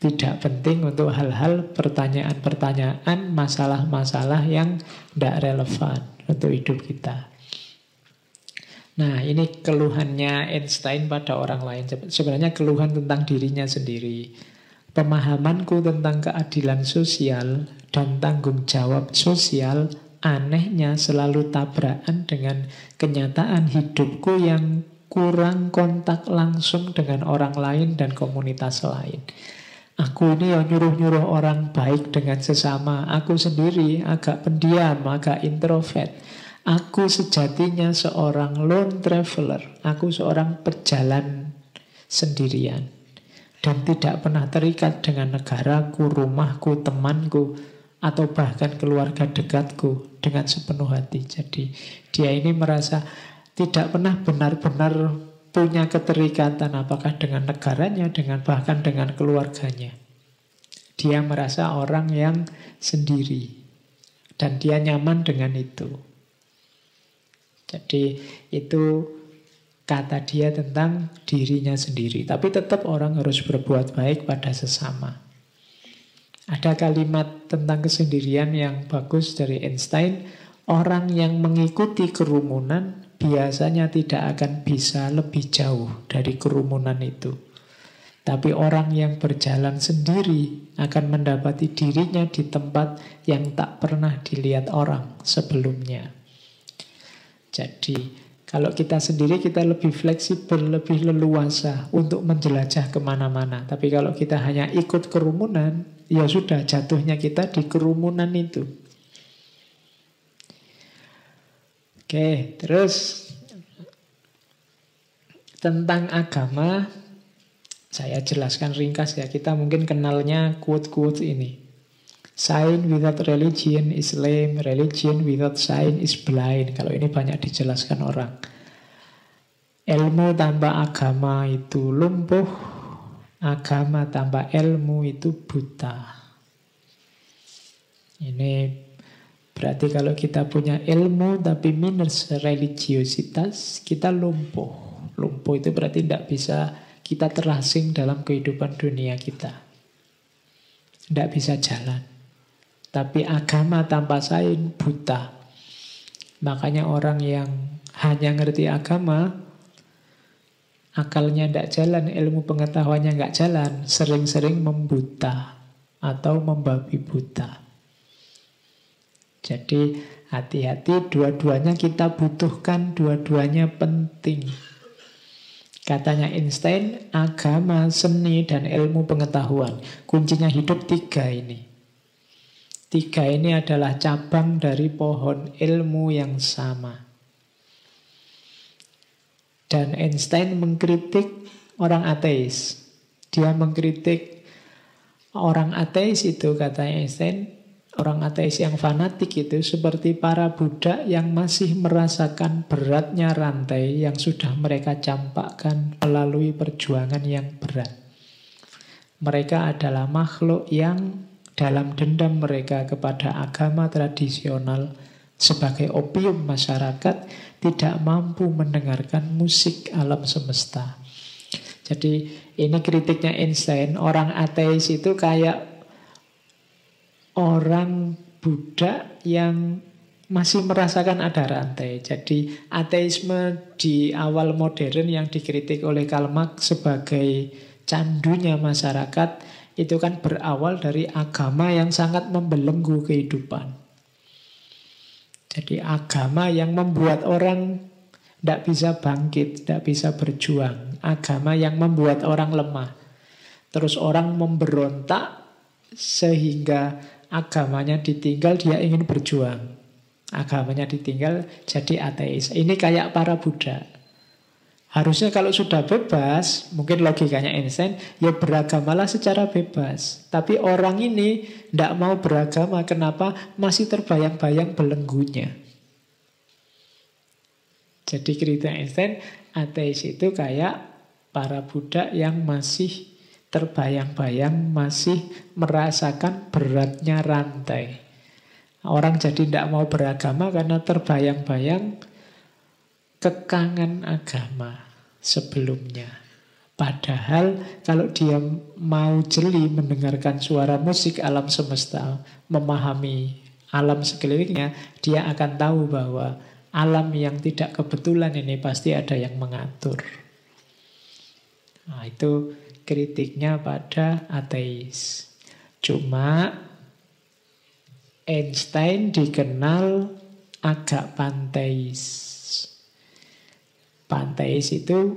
tidak penting untuk hal-hal pertanyaan-pertanyaan, masalah-masalah yang tidak relevan untuk hidup kita. Nah, ini keluhannya Einstein pada orang lain. Sebenarnya keluhan tentang dirinya sendiri. Pemahamanku tentang keadilan sosial dan tanggung jawab sosial anehnya selalu tabrakan dengan kenyataan hidupku yang kurang kontak langsung dengan orang lain dan komunitas lain. Aku ini yang nyuruh-nyuruh orang baik dengan sesama. Aku sendiri agak pendiam, agak introvert. Aku sejatinya seorang lone traveler. Aku seorang pejalan sendirian. Dan tidak pernah terikat dengan negaraku, rumahku, temanku, atau bahkan keluarga dekatku dengan sepenuh hati. Jadi dia ini merasa tidak pernah benar-benar punya keterikatan apakah dengan negaranya, dengan bahkan dengan keluarganya. Dia merasa orang yang sendiri dan dia nyaman dengan itu. Jadi itu kata dia tentang dirinya sendiri. Tapi tetap orang harus berbuat baik pada sesama. Ada kalimat tentang kesendirian yang bagus dari Einstein. Orang yang mengikuti kerumunan biasanya tidak akan bisa lebih jauh dari kerumunan itu. Tapi orang yang berjalan sendiri akan mendapati dirinya di tempat yang tak pernah dilihat orang sebelumnya. Jadi, kalau kita sendiri kita lebih fleksibel, lebih leluasa untuk menjelajah ke mana-mana. Tapi kalau kita hanya ikut kerumunan, ya sudah jatuhnya kita di kerumunan itu. Oke, terus tentang agama saya jelaskan ringkas ya. Kita mungkin kenalnya quote-quote ini. Sign without religion is lame, religion without sign is blind. Kalau ini banyak dijelaskan orang. Ilmu tanpa agama itu lumpuh, agama tanpa ilmu itu buta. Ini berarti kalau kita punya ilmu tapi minus religiositas, kita lumpuh. Lumpuh itu berarti tidak bisa kita terasing dalam kehidupan dunia kita. Tidak bisa jalan. Tapi agama tanpa sain buta. Makanya orang yang hanya ngerti agama, akalnya tidak jalan, ilmu pengetahuannya nggak jalan, sering-sering membuta atau membabi buta. Jadi hati-hati dua-duanya kita butuhkan, dua-duanya penting. Katanya Einstein, agama, seni, dan ilmu pengetahuan. Kuncinya hidup tiga ini. Tiga ini adalah cabang dari pohon ilmu yang sama. Dan Einstein mengkritik orang ateis. Dia mengkritik orang ateis itu, kata Einstein, orang ateis yang fanatik itu seperti para budak yang masih merasakan beratnya rantai yang sudah mereka campakkan melalui perjuangan yang berat. Mereka adalah makhluk yang dalam dendam mereka kepada agama tradisional sebagai opium masyarakat tidak mampu mendengarkan musik alam semesta. Jadi ini kritiknya Einstein, orang ateis itu kayak orang budak yang masih merasakan ada rantai. Jadi ateisme di awal modern yang dikritik oleh Karl Marx sebagai candunya masyarakat itu kan berawal dari agama yang sangat membelenggu kehidupan. Jadi agama yang membuat orang tidak bisa bangkit, tidak bisa berjuang. Agama yang membuat orang lemah. Terus orang memberontak sehingga agamanya ditinggal, dia ingin berjuang. Agamanya ditinggal, jadi ateis. Ini kayak para Buddha. Harusnya kalau sudah bebas, mungkin logikanya Einstein, ya beragamalah secara bebas. Tapi orang ini tidak mau beragama, kenapa? Masih terbayang-bayang belenggunya. Jadi cerita Einstein, ateis itu kayak para budak yang masih terbayang-bayang, masih merasakan beratnya rantai. Orang jadi tidak mau beragama karena terbayang-bayang kekangan agama sebelumnya. Padahal kalau dia mau jeli mendengarkan suara musik alam semesta, memahami alam sekelilingnya, dia akan tahu bahwa alam yang tidak kebetulan ini pasti ada yang mengatur. Nah, itu kritiknya pada ateis. Cuma Einstein dikenal agak panteis. Panteis itu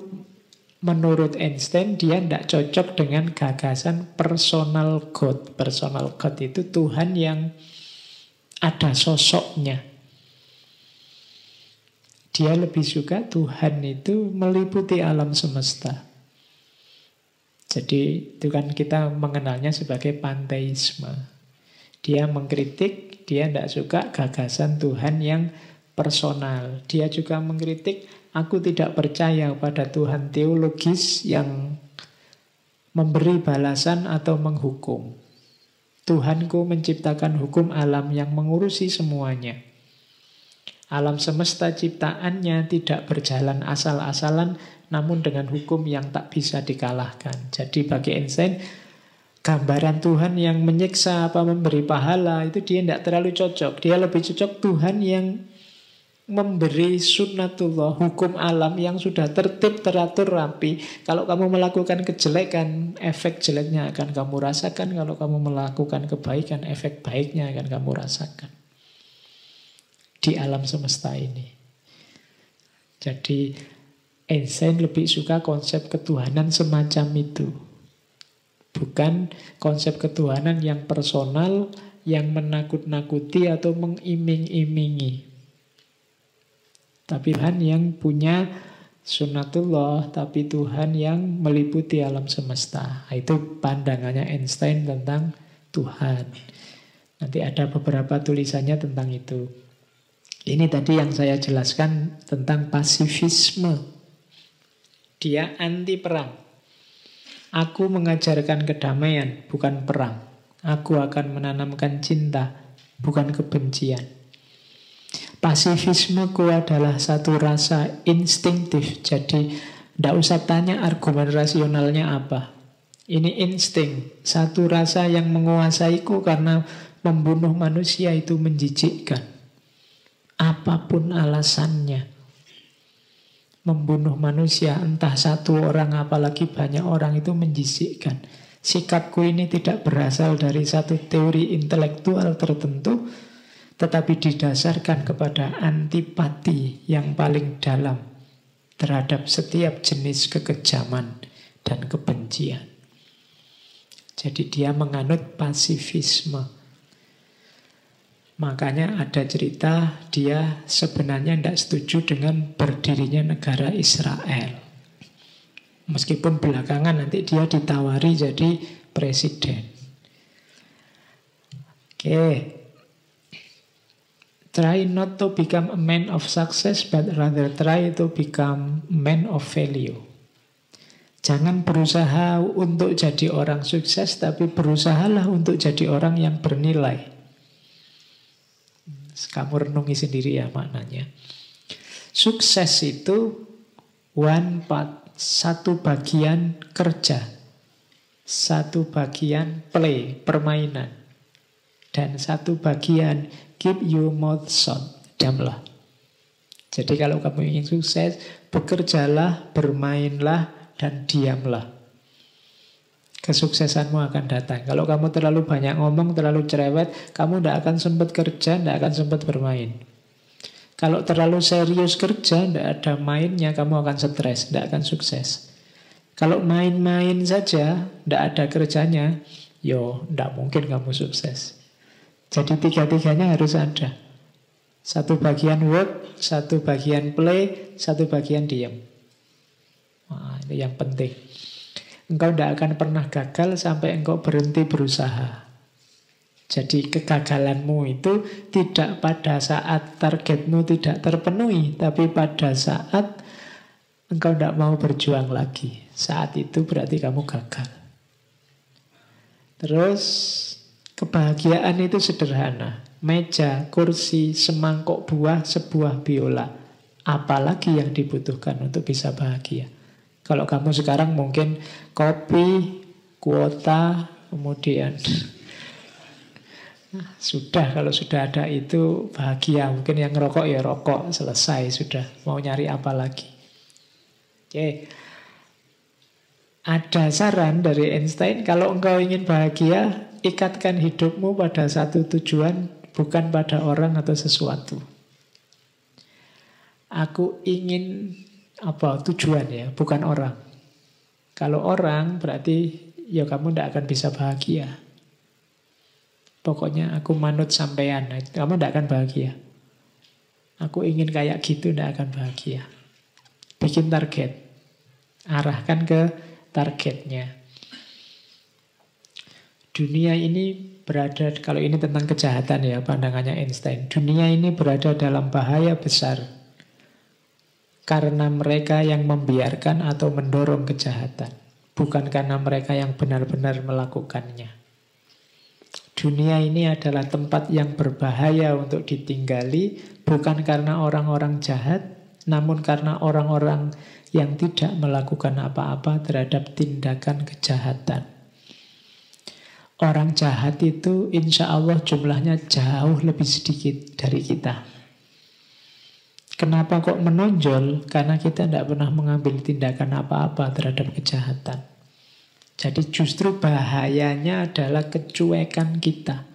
menurut Einstein dia tidak cocok dengan gagasan personal God. Personal God itu Tuhan yang ada sosoknya. Dia lebih suka Tuhan itu meliputi alam semesta. Jadi itu kan kita mengenalnya sebagai panteisme. Dia mengkritik, dia tidak suka gagasan Tuhan yang personal. Dia juga mengkritik Aku tidak percaya pada Tuhan teologis yang memberi balasan atau menghukum. Tuhanku menciptakan hukum alam yang mengurusi semuanya. Alam semesta ciptaannya tidak berjalan asal-asalan, namun dengan hukum yang tak bisa dikalahkan. Jadi bagi Einstein, gambaran Tuhan yang menyiksa apa memberi pahala itu dia tidak terlalu cocok. Dia lebih cocok Tuhan yang memberi sunnatullah, hukum alam yang sudah tertib, teratur, rapi. Kalau kamu melakukan kejelekan, efek jeleknya akan kamu rasakan. Kalau kamu melakukan kebaikan, efek baiknya akan kamu rasakan. Di alam semesta ini. Jadi Einstein lebih suka konsep ketuhanan semacam itu. Bukan konsep ketuhanan yang personal, yang menakut-nakuti atau mengiming-imingi. Tapi Tuhan yang punya sunatullah, tapi Tuhan yang meliputi alam semesta. Itu pandangannya Einstein tentang Tuhan. Nanti ada beberapa tulisannya tentang itu. Ini tadi yang saya jelaskan tentang pasifisme. Dia anti perang. Aku mengajarkan kedamaian, bukan perang. Aku akan menanamkan cinta, bukan kebencian. Pasifismeku adalah satu rasa instinktif. Jadi, tidak usah tanya argumen rasionalnya apa. Ini insting, satu rasa yang menguasaiku karena membunuh manusia itu menjijikkan. Apa pun alasannya. Membunuh manusia, entah satu orang apalagi banyak orang itu menjijikkan. Sikapku ini tidak berasal dari satu teori intelektual tertentu, tetapi didasarkan kepada antipati yang paling dalam terhadap setiap jenis kekejaman dan kebencian. Jadi dia menganut pasifisme. Makanya ada cerita dia sebenarnya tidak setuju dengan berdirinya negara Israel. Meskipun belakangan nanti dia ditawari jadi presiden. Oke. Try not to become a man of success, but rather try to become man of value. Jangan berusaha untuk jadi orang sukses, tapi berusahalah untuk jadi orang yang bernilai. Kamu renungi sendiri ya maknanya. Sukses itu one part, satu bagian kerja, satu bagian play, permainan, dan satu bagian keep your mouth shut, diamlah. Jadi kalau kamu ingin sukses, bekerjalah, bermainlah, dan diamlah kesuksesanmu akan datang. Kalau kamu terlalu banyak ngomong, terlalu cerewet, kamu tidak akan sempat kerja, tidak akan sempat bermain. Kalau terlalu serius kerja, tidak ada mainnya, kamu akan stres, tidak akan sukses. Kalau main-main saja, tidak ada kerjanya, yo, tidak mungkin kamu sukses. Jadi tiga-tiganya harus ada. Satu bagian work, satu bagian play, satu bagian diam. Nah, ini yang penting. Engkau tidak akan pernah gagal sampai engkau berhenti berusaha. Jadi kegagalanmu itu tidak pada saat targetmu tidak terpenuhi, tapi pada saat engkau tidak mau berjuang lagi. Saat itu berarti kamu gagal. Terus kebahagiaan itu sederhana. Meja, kursi, semangkok buah, sebuah biola. Apalagi yang dibutuhkan untuk bisa bahagia. Kalau kamu sekarang mungkin kopi, kuota, kemudian sudah kalau sudah ada itu bahagia. Mungkin yang rokok ya rokok, selesai sudah. Mau nyari apa lagi? Oke. Ada saran dari Einstein, kalau engkau ingin bahagia, ikatkan hidupmu pada satu tujuan, bukan pada orang atau sesuatu. Aku ingin apa tujuan ya, bukan orang. Kalau orang berarti ya kamu tidak akan bisa bahagia. Pokoknya aku manut sampean, kamu tidak akan bahagia. Aku ingin kayak gitu, tidak akan bahagia. Bikin target, arahkan ke targetnya. Dunia ini berada, kalau ini tentang kejahatan ya pandangannya Einstein. Dunia ini berada dalam bahaya besar karena mereka yang membiarkan atau mendorong kejahatan, bukan karena mereka yang benar-benar melakukannya. Dunia ini adalah tempat yang berbahaya untuk ditinggali, bukan karena orang-orang jahat, namun karena orang-orang yang tidak melakukan apa-apa terhadap tindakan kejahatan. Orang jahat itu insya Allah jumlahnya jauh lebih sedikit dari kita. Kenapa kok menonjol? Karena kita tidak pernah mengambil tindakan apa-apa terhadap kejahatan. Jadi justru bahayanya adalah kecuekan kita.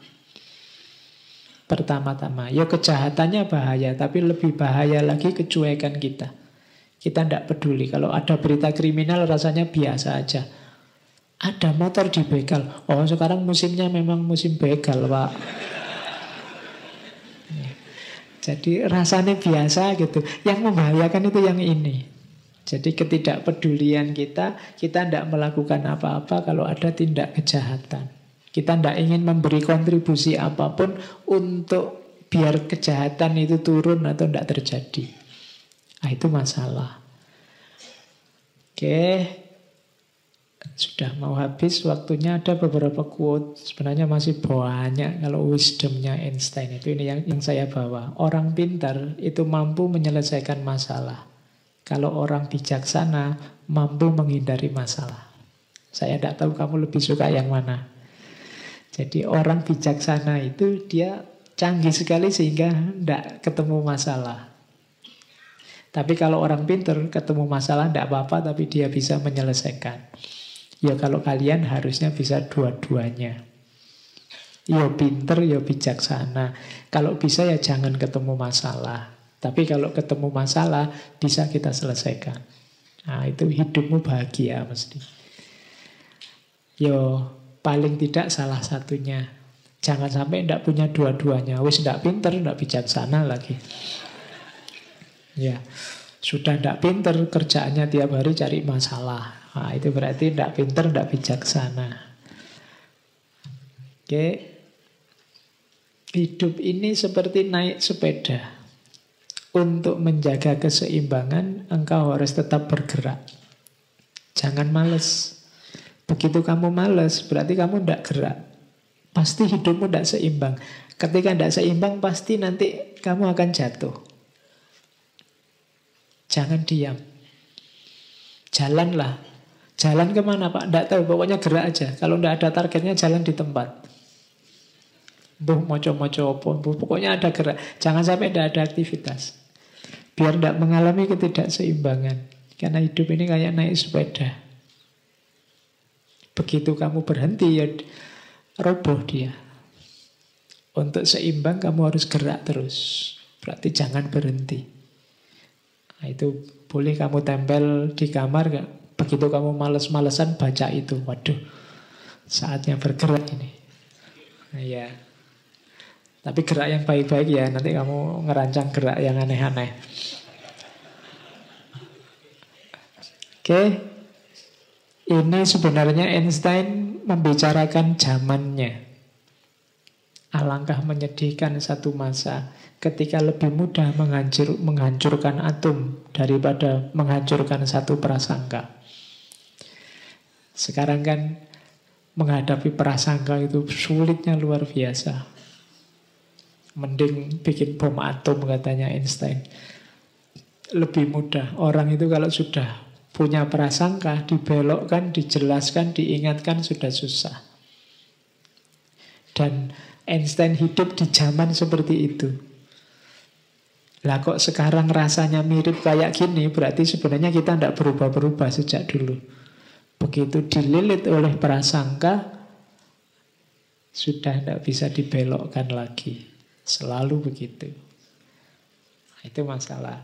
Pertama-tama, ya kejahatannya bahaya, tapi lebih bahaya lagi kecuekan kita. Kita tidak peduli. Kalau ada berita kriminal rasanya biasa aja. Ada motor di begal. Oh sekarang musimnya memang musim begal, Pak. Jadi rasanya biasa gitu. Yang membahayakan itu yang ini. Jadi ketidakpedulian kita, kita tidak melakukan apa-apa kalau ada tindak kejahatan. Kita tidak ingin memberi kontribusi apa pun untuk biar kejahatan itu turun atau tidak terjadi. Nah, itu masalah. Oke, sudah mau habis waktunya ada beberapa quote. Sebenarnya masih banyak kalau wisdomnya Einstein itu. Ini yang, yang saya bawa. Orang pintar itu mampu menyelesaikan masalah. Kalau orang bijaksana mampu menghindari masalah. Saya tidak tahu kamu lebih suka yang mana. Jadi orang bijaksana itu dia canggih sekali sehingga tidak ketemu masalah. Tapi kalau orang pintar ketemu masalah tidak apa-apa tapi dia bisa menyelesaikan Ya kalau kalian harusnya bisa dua-duanya. Ya pinter, ya bijaksana. Kalau bisa ya jangan ketemu masalah. Tapi kalau ketemu masalah, bisa kita selesaikan. Nah itu hidupmu bahagia mesti. Yo paling tidak salah satunya. Jangan sampai tidak punya dua-duanya. Wis tidak pinter, tidak bijaksana lagi. Ya, sudah tidak pinter, kerjaannya tiap hari cari masalah. Nah, itu berarti tidak pinter, tidak bijaksana. Oke. Hidup ini seperti naik sepeda. Untuk menjaga keseimbangan, engkau harus tetap bergerak. Jangan males. Begitu kamu males, berarti kamu tidak gerak. Pasti hidupmu tidak seimbang. Ketika tidak seimbang, pasti nanti kamu akan jatuh. Jangan diam. Jalanlah Jalan ke mana Pak? Tidak tahu, pokoknya gerak aja. Kalau tidak ada targetnya jalan di tempat. Buh moco-moco apa, pokoknya ada gerak. Jangan sampai tidak ada aktivitas. Biar tidak mengalami ketidakseimbangan. Karena hidup ini kayak naik sepeda. Begitu kamu berhenti ya roboh dia. Untuk seimbang kamu harus gerak terus. Berarti jangan berhenti. Nah, itu boleh kamu tempel di kamar gak? Begitu kamu males-malesan baca itu. Waduh, saatnya bergerak ini. Nah, ya. Tapi gerak yang baik-baik ya. Nanti kamu ngerancang gerak yang aneh-aneh. Oke. Ini sebenarnya Einstein membicarakan zamannya. Alangkah menyedihkan satu masa ketika lebih mudah menghancur, menghancurkan atom daripada menghancurkan satu prasangka. Sekarang kan menghadapi prasangka itu sulitnya luar biasa. Mending bikin bom atom katanya Einstein. Lebih mudah. Orang itu kalau sudah punya prasangka, dibelokkan, dijelaskan, diingatkan sudah susah. Dan Einstein hidup di zaman seperti itu. Lah kok sekarang rasanya mirip kayak gini, berarti sebenarnya kita tidak berubah-berubah sejak dulu. Begitu dililit oleh prasangka, sudah tidak bisa dibelokkan lagi. Selalu begitu. Nah, itu masalah.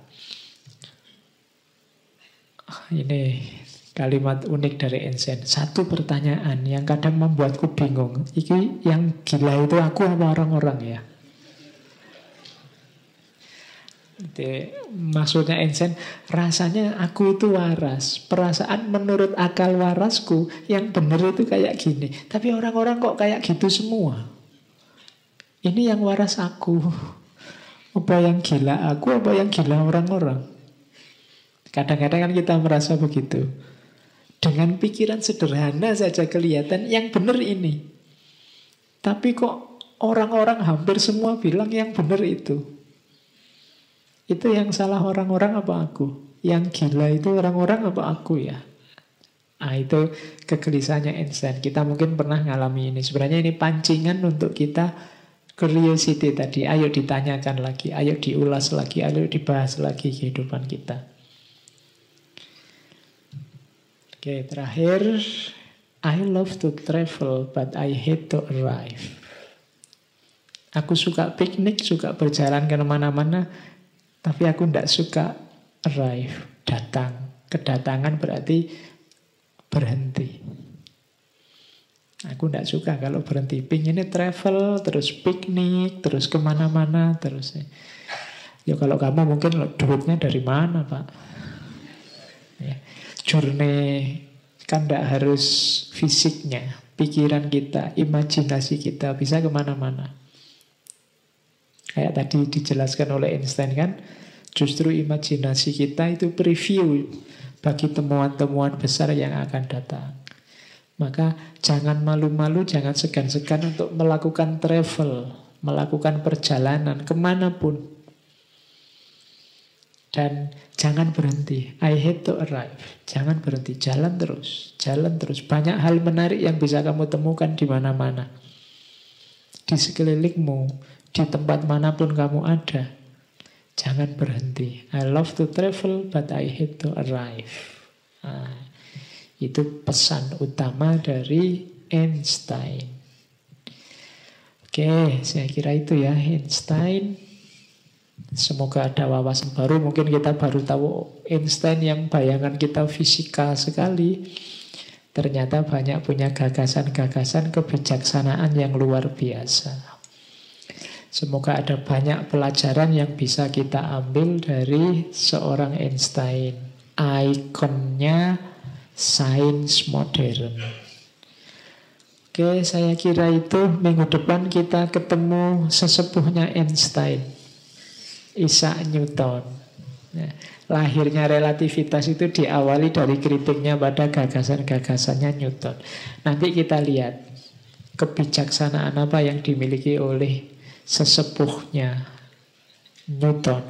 Ah, ini kalimat unik dari Ensen. Satu pertanyaan yang kadang membuatku bingung. Iki yang gila itu aku apa orang-orang ya? Jadi, maksudnya Einstein, rasanya aku itu waras. Perasaan menurut akal warasku yang benar itu kayak gini. Tapi orang-orang kok kayak gitu semua. Ini yang waras aku. Apa yang gila aku, apa yang gila orang-orang. Kadang-kadang kan kita merasa begitu. Dengan pikiran sederhana saja kelihatan yang benar ini. Tapi kok orang-orang hampir semua bilang yang benar itu. Itu yang salah orang-orang apa aku? Yang gila itu orang-orang apa aku ya? Ah itu kegelisahannya Einstein. Kita mungkin pernah ngalami ini. Sebenarnya ini pancingan untuk kita curiosity tadi. Ayo ditanyakan lagi, ayo diulas lagi, ayo dibahas lagi kehidupan kita. Oke, terakhir. I love to travel, but I hate to arrive. Aku suka piknik, suka berjalan ke mana-mana, tapi aku tidak suka arrive, datang. Kedatangan berarti berhenti. Aku tidak suka kalau berhenti. Pinginnya travel, terus piknik, terus ke mana-mana, terus. Ya kalau kamu mungkin duitnya dari mana Pak? Ya. Journey kan tidak harus fisiknya. pikiran kita, imajinasi kita bisa ke mana-mana. Kayak tadi dijelaskan oleh Einstein kan, justru imajinasi kita itu preview bagi temuan-temuan besar yang akan datang. Maka jangan malu-malu, jangan segan-segan untuk melakukan travel, melakukan perjalanan ke mana pun. Dan jangan berhenti. I hate to arrive. Jangan berhenti. Jalan terus. Jalan terus. Banyak hal menarik yang bisa kamu temukan di mana-mana. Di sekelilingmu. Di tempat mana pun kamu ada. Jangan berhenti. I love to travel, but I hate to arrive. Nah, itu pesan utama dari Einstein. Oke, saya kira itu ya Einstein. Semoga ada wawasan baru. Mungkin kita baru tahu Einstein yang bayangan kita fisika sekali. Ternyata banyak punya gagasan-gagasan kebijaksanaan yang luar biasa. Semoga ada banyak pelajaran yang bisa kita ambil dari seorang Einstein. Ikonnya sains modern. Oke, saya kira itu minggu depan kita ketemu sesepuhnya Einstein. Isaac Newton. Ya, lahirnya relativitas itu diawali dari kritiknya pada gagasan-gagasannya Newton. Nanti kita lihat kebijaksanaan apa yang dimiliki oleh sesepuhnya Newton.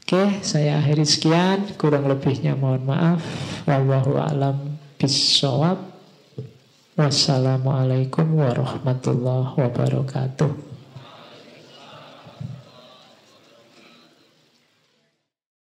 Oke, saya akhiri sekian. Kurang lebihnya mohon maaf. Wallahu a'lam bishawab. Wassalamualaikum warahmatullahi wabarakatuh.